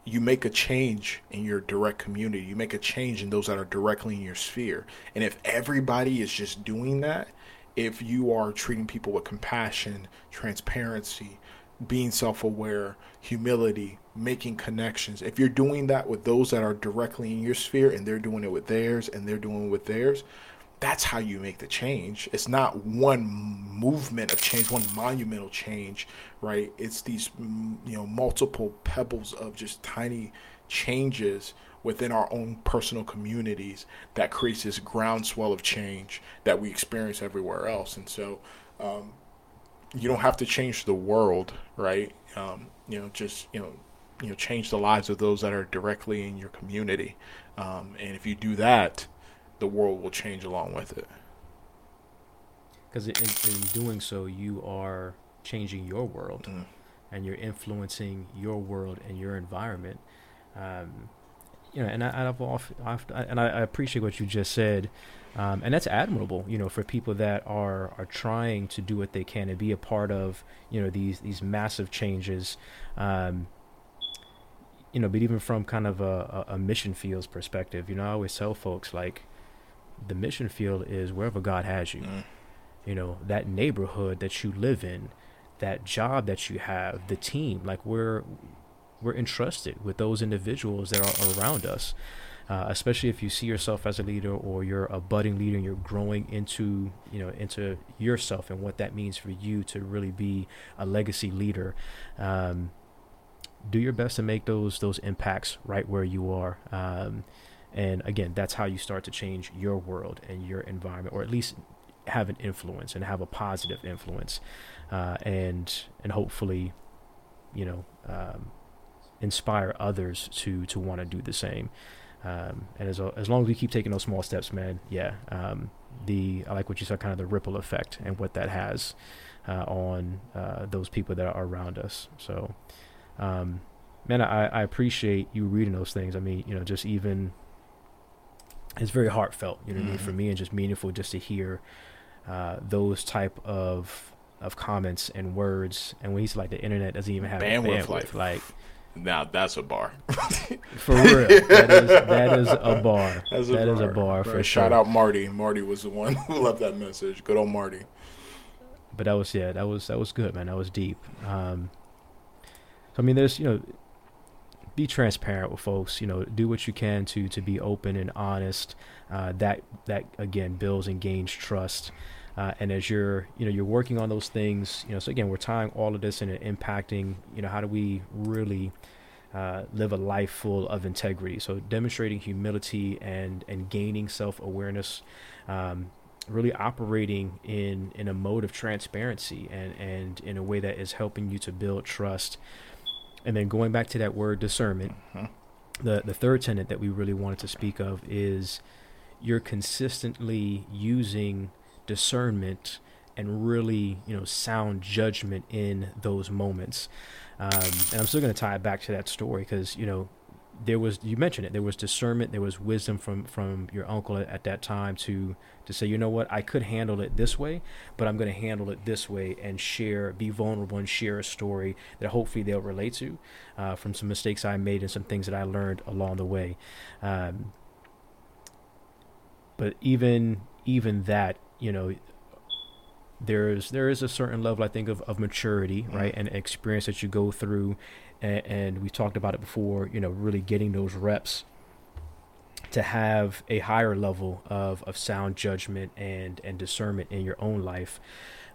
you make a change in your direct community. You make a change in those that are directly in your sphere. And if everybody is just doing that, if you are treating people with compassion, transparency, being self aware, humility, making connections, if you're doing that with those that are directly in your sphere and they're doing it with theirs and they're doing it with theirs, that's how you make the change. It's not one movement of change, one monumental change, right? It's these, mm, you know, multiple pebbles of just tiny changes within our own personal communities that creates this groundswell of change that we experience everywhere else. And so, um, you don't have to change the world, right? Um, you know, just you know, you know, change the lives of those that are directly in your community. Um, and if you do that, the world will change along with it. Because in, in, doing so, you are changing your world, mm. and you're influencing your world and your environment. Um, you know, and I, I've, off, I've, and I, appreciate what you just said, um, and that's admirable. You know, for people that are are trying to do what they can and be a part of, you know, these these massive changes. Um, you know, but even from kind of a, a, a mission fields perspective, you know, I always tell folks like, the mission field is wherever God has you. Mm. You know, that neighborhood that you live in, that job that you have, the team, like we're we're entrusted with those individuals that are around us. Uh, especially if you see yourself as a leader or you're a budding leader and you're growing into you know into yourself and what that means for you to really be a legacy leader um, do your best to make those those impacts right where you are um, and again, that's how you start to change your world and your environment, or at least have an influence and have a positive influence, uh, and and hopefully, you know, um, inspire others to to want to do the same. Um, and as as long as we keep taking those small steps, man, yeah, um, the I like what you said, kind of the ripple effect and what that has uh, on uh, those people that are around us. So, um, man, I, I appreciate you reading those things. I mean, you know, just even it's very heartfelt, you know mm-hmm. I mean, for mm-hmm. me, and just meaningful just to hear uh, those type of of comments and words. And when he's like, the internet doesn't even have bandwidth, bandwidth like. Now that's a bar. for real, that is that is a bar. That's a that bar. Is a bar for right. sure. Shout out Marty. Marty was the one who left that message. Good old Marty. But that was yeah, that was that was good, man. That was deep. Um, so I mean, there's you know be transparent with folks. You know, do what you can to to be open and honest. Uh, that that again builds and gains trust. Uh, and as you're you know you're working on those things, you know. So again, we're tying all of this and impacting. You know, how do we really uh, live a life full of integrity? So demonstrating humility and and gaining self awareness. Um, really operating in in a mode of transparency and and in a way that is helping you to build trust and then going back to that word discernment, uh-huh. the the third tenet that we really wanted to speak of is you're consistently using discernment and really you know sound judgment in those moments. Um, and I'm still going to tie it back to that story because you know there was you mentioned it there was discernment there was wisdom from from your uncle at, at, that time to to say you know what i could handle it this way but i'm going to handle it this way and share be vulnerable and share a story that hopefully they'll relate to uh, from some mistakes i made and some things that i learned along the way um, but even even that you know there's there is a certain level I think of, of maturity, mm-hmm. right, and experience that you go through, and, and we talked about it before. You know, really getting those reps to have a higher level of, of sound judgment and and discernment in your own life.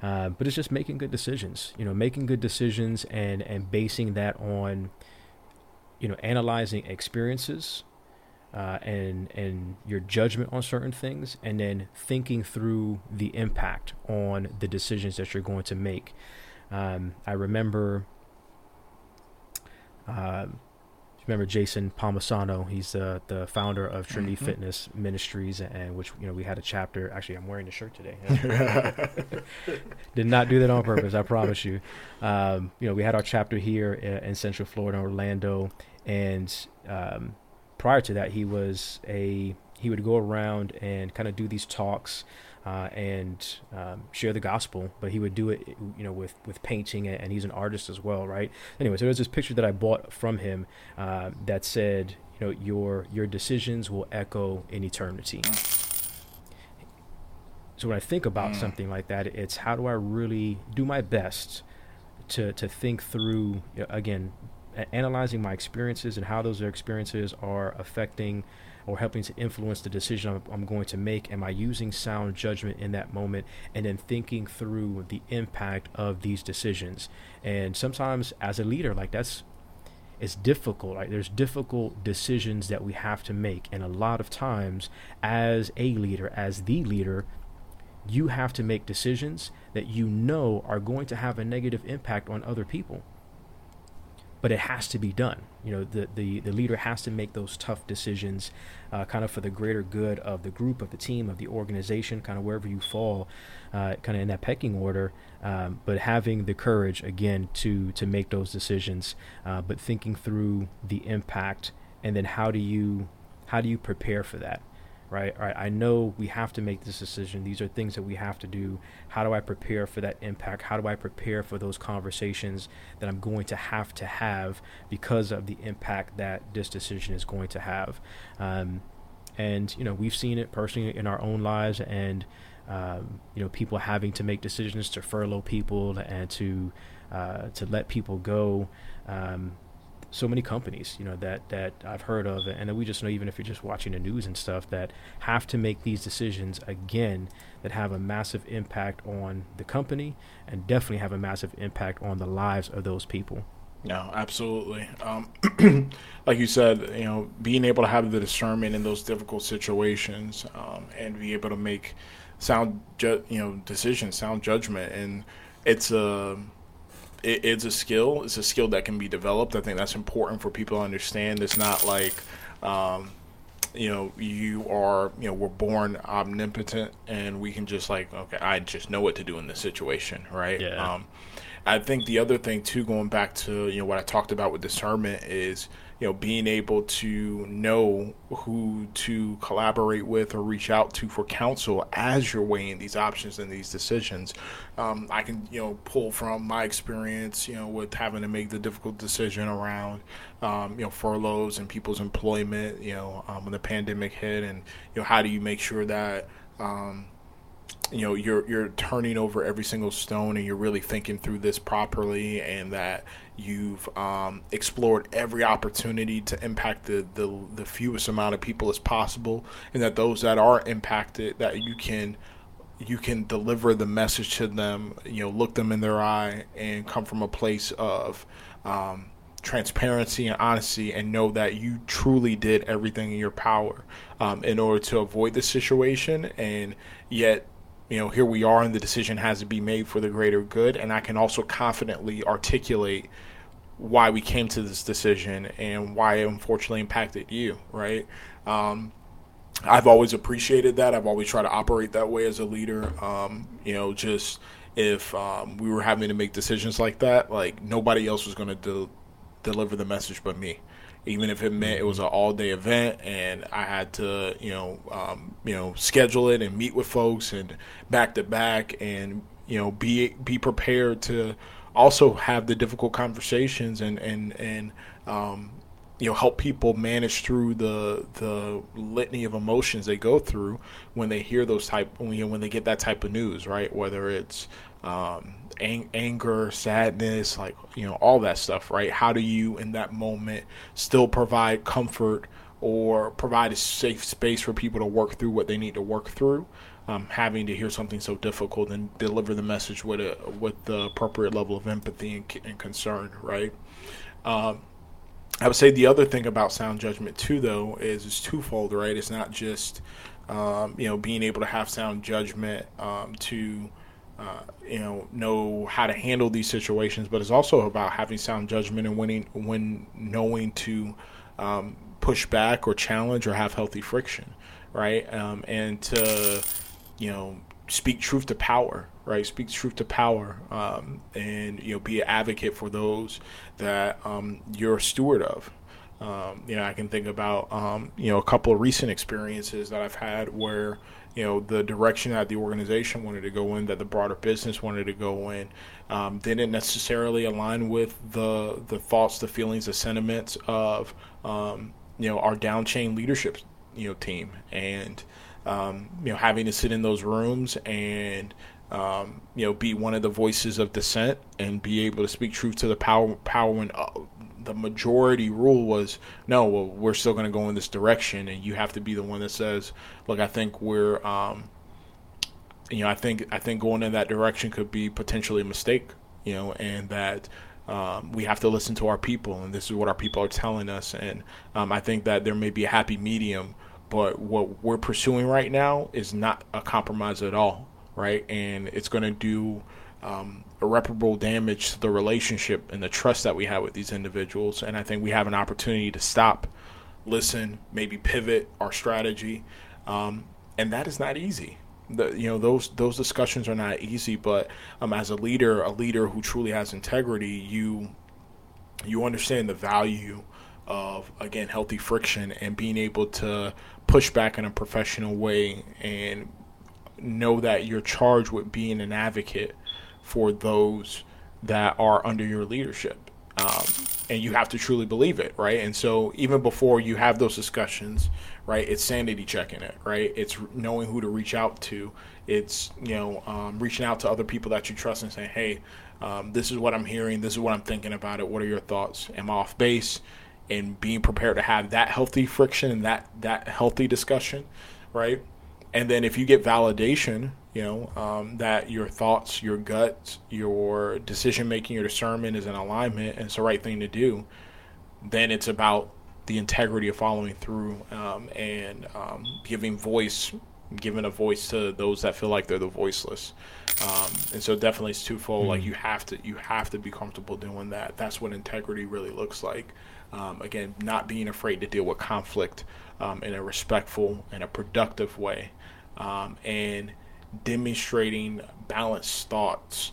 Uh, but it's just making good decisions. You know, making good decisions and and basing that on, you know, analyzing experiences uh, and and your judgment on certain things, and then thinking through the impact on the decisions that you're going to make. Um, I remember. Uh, remember Jason Palmisano? He's the the founder of Trinity mm-hmm. Fitness Ministries, and which you know we had a chapter. Actually, I'm wearing the shirt today. Did not do that on purpose. I promise you. Um, you know, we had our chapter here in, in Central Florida, Orlando, and um, prior to that, he was a he would go around and kind of do these talks uh, and um, share the gospel. But he would do it, you know, with with painting, and he's an artist as well, right? Anyway, so there's this picture that I bought from him uh, that said, you know, your your decisions will echo in eternity. So when I think about mm. something like that, it's how do I really do my best to to think through again, analyzing my experiences and how those experiences are affecting or helping to influence the decision I'm, I'm, going to make? Am I using sound judgment in that moment and then thinking through the impact of these decisions? And sometimes, as a leader, like that's it's difficult. Right? There's difficult decisions that we have to make, and a lot of times, as a leader, as the leader, you have to make decisions that you know are going to have a negative impact on other people. But it has to be done. You know, the, the, the leader has to make those tough decisions uh, kind of for the greater good of the group, of the team, of the organization, kind of wherever you fall, uh, kind of in that pecking order. Um, but having the courage, again, to, to make those decisions, uh, but thinking through the impact and then how do you how do you prepare for that? Right? All right, I know we have to make this decision. These are things that we have to do. How do I prepare for that impact? How do I prepare for those conversations that I'm going to have to have because of the impact that this decision is going to have? Um, and you know, we've seen it personally in our own lives, and um, you know, people having to make decisions to furlough people and to uh, to let people go. Um, so many companies, you know, that that I've heard of, and that we just know, even if you're just watching the news and stuff, that have to make these decisions again that have a massive impact on the company and definitely have a massive impact on the lives of those people. No, absolutely. Um, like you said, you know, being able to have the discernment in those difficult situations um, and be able to make sound, ju- you know, decisions, sound judgment, and it's a it, it's a skill. It's a skill that can be developed. I think that's important for people to understand. It's not like, um, you know, you are, you know, we're born omnipotent and we can just like, okay, I just know what to do in this situation, right? Yeah. Um, I think the other thing too, going back to you know what I talked about with discernment is you know being able to know who to collaborate with or reach out to for counsel as you're weighing these options and these decisions. Um, i can you know pull from my experience you know with having to make the difficult decision around um, you know furloughs and people's employment you know um, when the pandemic hit and you know how do you make sure that um, you know you're you're turning over every single stone and you're really thinking through this properly and that you've um, explored every opportunity to impact the, the the fewest amount of people as possible and that those that are impacted that you can you can deliver the message to them you know look them in their eye and come from a place of um, transparency and honesty and know that you truly did everything in your power um, in order to avoid the situation and yet you know, here we are, and the decision has to be made for the greater good. And I can also confidently articulate why we came to this decision and why it unfortunately impacted you, right? Um, I've always appreciated that. I've always tried to operate that way as a leader. Um, you know, just if um, we were having to make decisions like that, like nobody else was going to de- deliver the message but me even if it meant it was an all day event and I had to, you know, um, you know, schedule it and meet with folks and back to back and you know be be prepared to also have the difficult conversations and and and um, you know help people manage through the the litany of emotions they go through when they hear those type when, you know, when they get that type of news right? Whether it's um, ang- anger, sadness, like you know all that stuff, right? How do you in that moment still provide comfort or provide a safe space for people to work through what they need to work through? Um, having to hear something so difficult and deliver the message with a with the appropriate level of empathy and, and concern, right? Um, I would say the other thing about sound judgment too, though, is it's twofold, right? It's not just um, you know being able to have sound judgment um, to uh, you know know how to handle these situations, but it's also about having sound judgment and winning when knowing to um, push back or challenge or have healthy friction, right? Um, and to you know speak truth to power, right? Speak truth to power, um, and you know be an advocate for those that um, you're a steward of. Um, you know, I can think about um, you know a couple of recent experiences that I've had where you know the direction that the organization wanted to go in, that the broader business wanted to go in, um, didn't necessarily align with the the thoughts, the feelings, the sentiments of um, you know our down chain leadership you know team, and um, you know having to sit in those rooms and um, you know, be one of the voices of dissent and be able to speak truth to the power power uh, the majority rule was no, well, we're still going to go in this direction, and you have to be the one that says, look, I think we're, um, you know, I think I think going in that direction could be potentially a mistake, you know, and that. Um, we have to listen to our people, and this is what our people are telling us. And um, I think that there may be a happy medium, but what we're pursuing right now is not a compromise at all, right? And it's going to do um, irreparable damage to the relationship and the trust that we have with these individuals. And I think we have an opportunity to stop, listen, maybe pivot our strategy, um, and that is not easy. The, you know those those discussions are not easy, but um, as a leader, a leader who truly has integrity, you you understand the value of again healthy friction and being able to push back in a professional way and know that you're charged with being an advocate for those that are under your leadership. Um, and you have to truly believe it, right? And so even before you have those discussions, right, it's sanity checking it, right? It's knowing who to reach out to. It's you know um, reaching out to other people that you trust and saying, hey, um, this is what I'm hearing. This is what I'm thinking about it. What are your thoughts? Am I off base? And being prepared to have that healthy friction and that that healthy discussion, right? And then if you get validation you know um, that your thoughts your guts your decision making your discernment is in alignment and it's the right thing to do then it's about the integrity of following through um, and um, giving voice giving a voice to those that feel like they're the voiceless. Um, and so definitely it's twofold mm-hmm. like you have to you have to be comfortable doing that. That's what integrity really looks like. Um, again not being afraid to deal with conflict um, in a respectful and a productive way. And demonstrating balanced thoughts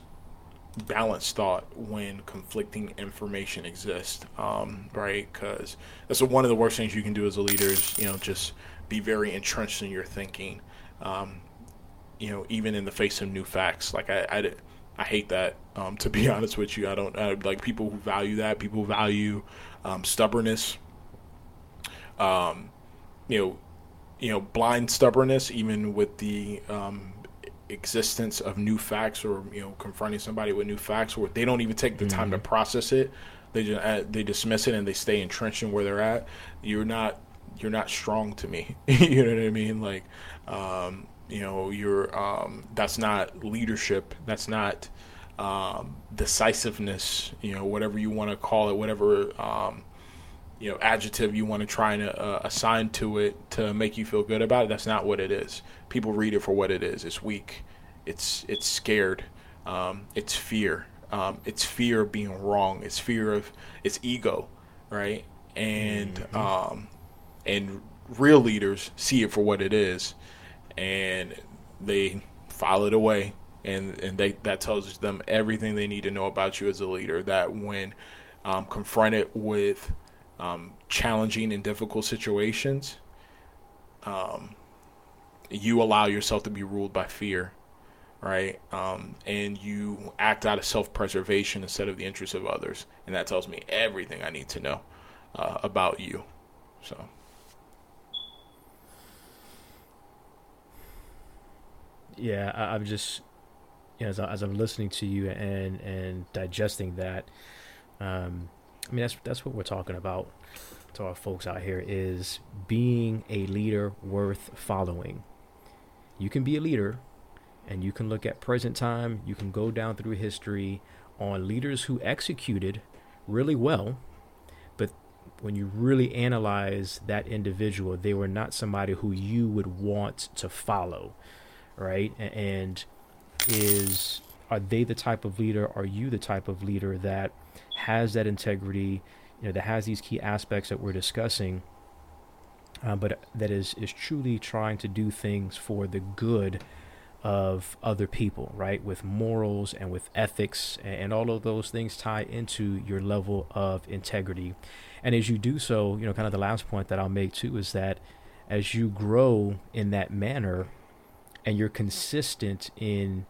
balanced thought when conflicting information exists um, right? Because that's one of the worst things you can do as a leader is you know just be very entrenched in your thinking um, you know even in the face of new facts. Like i i, I hate that um, to be honest with you. I don't I, like people who value that people value um, stubbornness um, you know you know blind stubbornness even with the um, existence of new facts or you know confronting somebody with new facts where they don't even take the mm-hmm. time to mm-hmm. process it they just uh, they dismiss it and they stay entrenched in where they're at you're not you're not strong to me you know what i mean like um, you know you're um, that's not leadership that's not um, decisiveness you know whatever you want to call it whatever um, you know adjective you want to try and uh, assign to it to make you feel good about it that's not what it is. People read it for what it is. It's weak. It's it's scared. Um, it's fear. Um, it's fear of being wrong. It's fear of it's ego right? And mm-hmm. um, and real leaders see it for what it is and they file it away and and they that tells them everything they need to know about you as a leader that when um, confronted with um, challenging and difficult situations, um, you allow yourself to be ruled by fear, right? Um, and you act out of self preservation instead of the interests of others. And that tells me everything I need to know uh, about you. So. Yeah, I, am just, you know, as, I, as I'm listening to you and and digesting that, um, I mean, that's that's what we're talking about to our folks out here is being a leader worth following. You can be a leader and you can look at present time, you can go down through history on leaders who executed really well, but when you really analyze that individual, they were not somebody who you would want to follow, right? And is are they the type of leader? Are you the type of leader that has that integrity, you know, that has these key aspects that we're discussing, uh, but that is is truly trying to do things for the good of other people, right? With morals and with ethics, and, and all of those things tie into your level of integrity. And as you do so, you know, kind of the last point that I'll make too is that as you grow in that manner and you're consistent in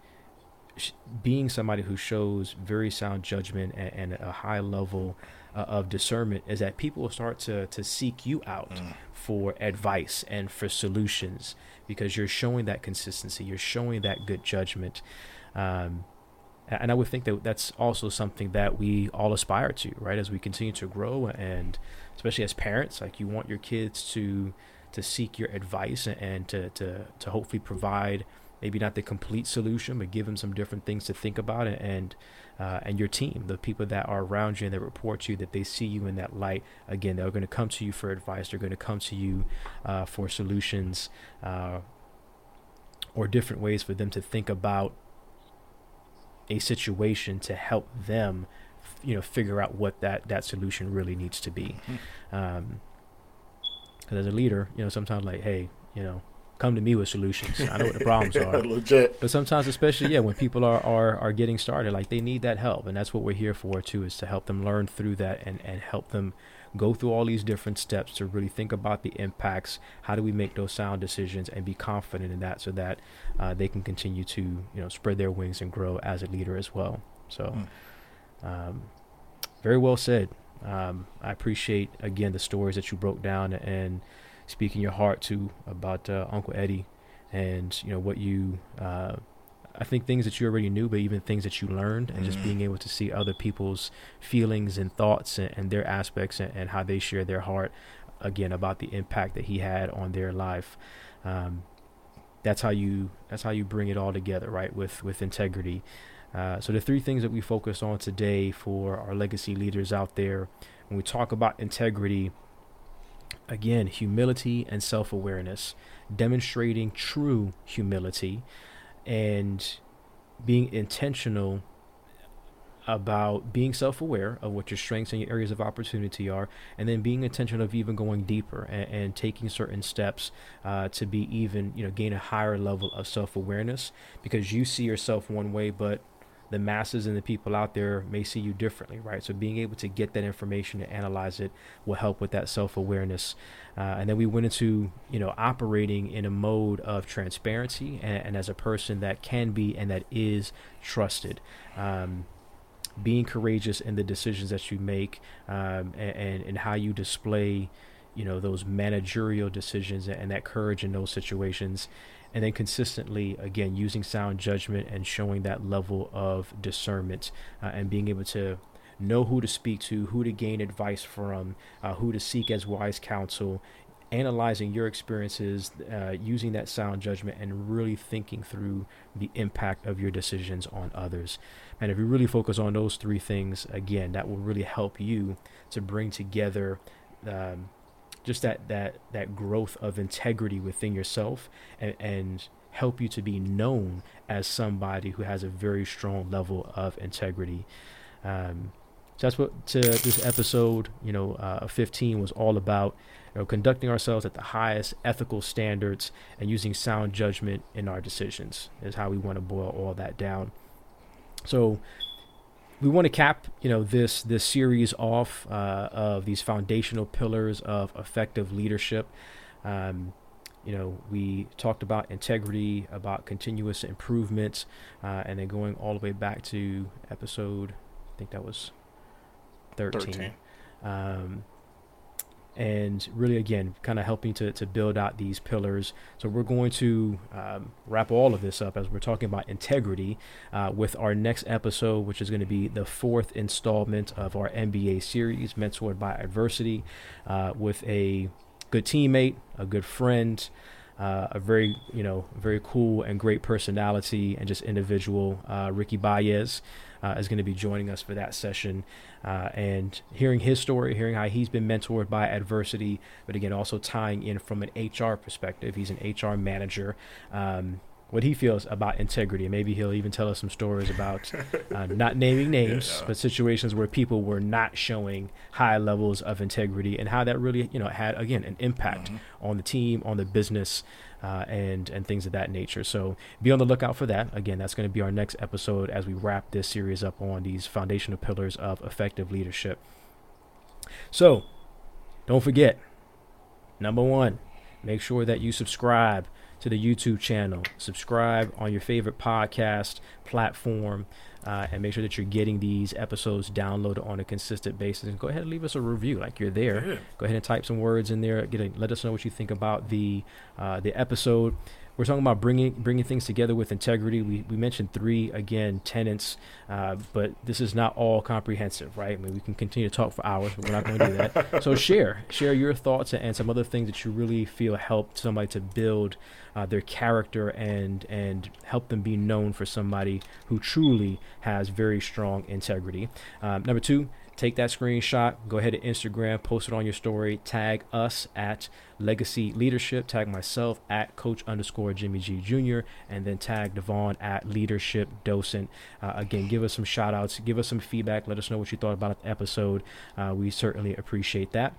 being somebody who shows very sound judgment and, and a high level uh, of discernment is that people will start to, to seek you out mm. for advice and for solutions because you're showing that consistency, you're showing that good judgment. Um, and I would think that that's also something that we all aspire to, right? As we continue to grow, and especially as parents, like you want your kids to to seek your advice and to to to hopefully provide maybe not the complete solution, but give them some different things to think about, and uh, and your team, the people that are around you and that report to you, that they see you in that light. Again, they're going to come to you for advice. They're going to come to you uh, for solutions uh, or different ways for them to think about a situation to help them, you know, figure out what that that solution really needs to be. Mm-hmm. Um, because as a leader, you know, sometimes like, hey, you know, come to me with solutions. I know what the problems are. Legit. But sometimes, especially yeah, when people are, are are getting started, like they need that help, and that's what we're here for too, is to help them learn through that and and help them go through all these different steps to really think about the impacts. How do we make those sound decisions and be confident in that, so that uh, they can continue to you know spread their wings and grow as a leader as well. So, mm. um, very well said. Um, I appreciate again the stories that you broke down and speaking your heart to about uh, Uncle Eddie, and you know what you. Uh, I think things that you already knew, but even things that you learned, and mm just being able to see other people's feelings and thoughts and, and their aspects and, and, how they share their heart, again about the impact that he had on their life. Um, that's how you that's how you bring it all together, right? With with integrity. Uh, so the three things that we focus on today for our legacy leaders out there, when we talk about integrity, Again, humility and self awareness, demonstrating true humility and being intentional about being self aware of what your strengths and your areas of opportunity are, and then being intentional of even going deeper and, and taking certain steps uh, to be even, you know, gain a higher level of self awareness because you see yourself one way, but the masses and the people out there may see you differently, right? So being able to get that information and analyze it will help with that self awareness. Uh, and then we went into, you know, operating in a mode of transparency and, and as a person that can be and that is trusted. Um, being courageous in the decisions that you make um, and, and, and how you display you know those managerial decisions and that courage in those situations and then consistently again using sound judgment and showing that level of discernment uh, and being able to know who to speak to who to gain advice from uh, who to seek as wise counsel analyzing your experiences uh, using that sound judgment and really thinking through the impact of your decisions on others. And if you really focus on those three things again that will really help you to bring together um, just that that that growth of integrity within yourself and, and help you to be known as somebody who has a very strong level of integrity. Um, so that's what to this episode, you know, uh, 15 was all about. You know, conducting ourselves at the highest ethical standards and using sound judgment in our decisions is how we want to boil all that down. So we want to cap you know this this series off uh, of these foundational pillars of effective leadership um, you know we talked about integrity about continuous improvements uh, and then going all the way back to episode i think that was 13, 13. Um, and really again kind of helping to, to build out these pillars. So we're going to um, wrap all of this up as we're talking about integrity uh, with our next episode which is going to be the fourth installment of our mba series mentored by adversity uh, with a good teammate a good friend uh, a very you know very cool and great personality and just individual uh, ricky baez uh, is going to be joining us for that session uh, and hearing his story, hearing how he's been mentored by adversity, but again, also tying in from an HR perspective. He's an HR manager. Um, what he feels about integrity. Maybe he'll even tell us some stories about uh, not naming names, yeah. but situations where people were not showing high levels of integrity and how that really, you know, had again an impact mm-hmm. on the team, on the business, uh, and and things of that nature. So be on the lookout for that. Again, that's going to be our next episode as we wrap this series up on these foundational pillars of effective leadership. So don't forget, number one, make sure that you subscribe to the YouTube channel. Subscribe on your favorite podcast platform. Uh, and make sure that you're getting these episodes downloaded on a consistent basis. And go ahead and leave us a review, like you're there. Yeah. Go ahead and type some words in there. Get a, let us know what you think about the uh, the episode. We're talking about bringing bringing things together with integrity. We, we mentioned three again tenants, uh, but this is not all comprehensive, right? I mean, we can continue to talk for hours, but we're not going to do that. so share share your thoughts and some other things that you really feel helped somebody to build uh, their character and and help them be known for somebody who truly has very strong integrity. Um, number two, take that screenshot, go ahead to Instagram, post it on your story, tag us at Legacy Leadership, tag myself at Coach underscore Jimmie G Jr., and then tag Devon at Leadership Docent. Uh, again, give us some shout outs, give us some feedback, let us know what you thought about the episode. Uh, we certainly appreciate that.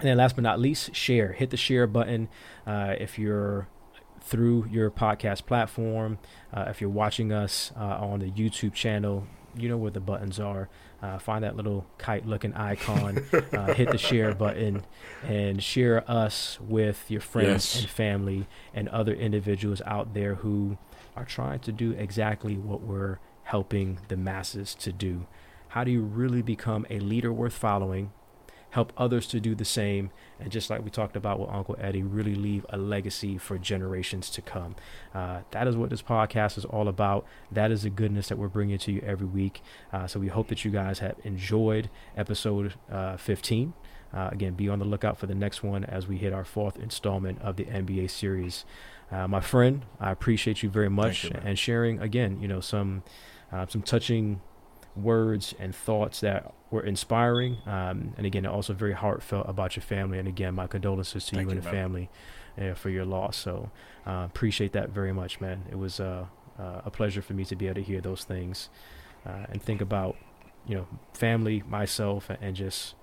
And then last but not least, share. Hit the share button uh, if you're through your podcast platform. Uh, if you're watching us uh, on the YouTube channel, you know where the buttons are. Uh, find that little kite looking icon, uh, hit the share button, and share us with your friends yes. and family and other individuals out there who are trying to do exactly what we're helping the masses to do. How do you really become a leader worth following? Help others to do the same, and just like we talked about with Uncle Eddie, really leave a legacy for generations to come. Uh, that is what this podcast is all about. That is the goodness that we're bringing to you every week. Uh, so we hope that you guys have enjoyed episode uh, 15. Uh, again, be on the lookout for the next one as we hit our fourth installment of the NBA series. Uh, my friend, I appreciate you very much you, and sharing again, you know, some uh, some touching words and thoughts that were inspiring. Um, and again, also very heartfelt about your family. And again, my condolences to Thank you and the family uh, for your loss. So uh, appreciate that very much, man. It was uh, uh a pleasure for me to be able to hear those things uh, and think about, you know, family, myself, and just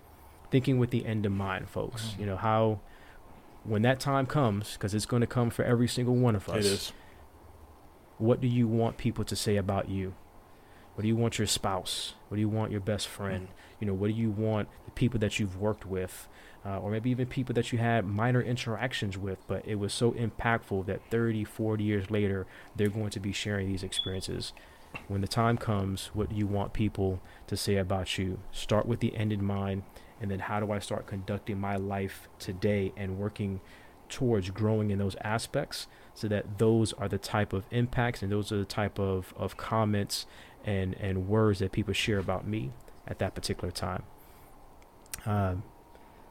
thinking with the end in mind, folks. Mm-hmm. You know how when that time comes, because it's going to come for every single one of us. What do you want people to say about you? What do you want your spouse? What do you want your best friend? You know, what do you want the people that you've worked with, uh, or maybe even people that you had minor interactions with, but it was so impactful that 30, 40 years later, they're going to be sharing these experiences. When the time comes, what do you want people to say about you? Start with the end in mind, and then how do I start conducting my life today and working towards growing in those aspects so that those are the type of impacts and those are the type of, of comments and and words that people share about me at that particular time. Um,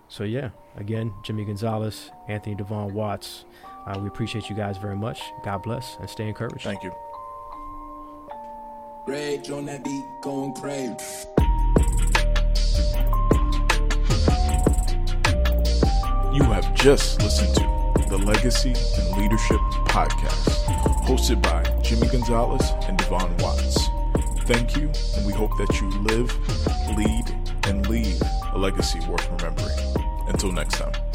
so yeah, again, Jimmie Gonzalez, Anthony Devon Watts. Uh, we appreciate you guys very much. God bless and stay encouraged. Thank you. Rage on that beat, going crazy. You have just listened to the Legacy In Leadership Podcast, hosted by Jimmie Gonzalez and Devon Watts thank you, and we hope that you live, lead, and leave a legacy worth remembering. Until next time.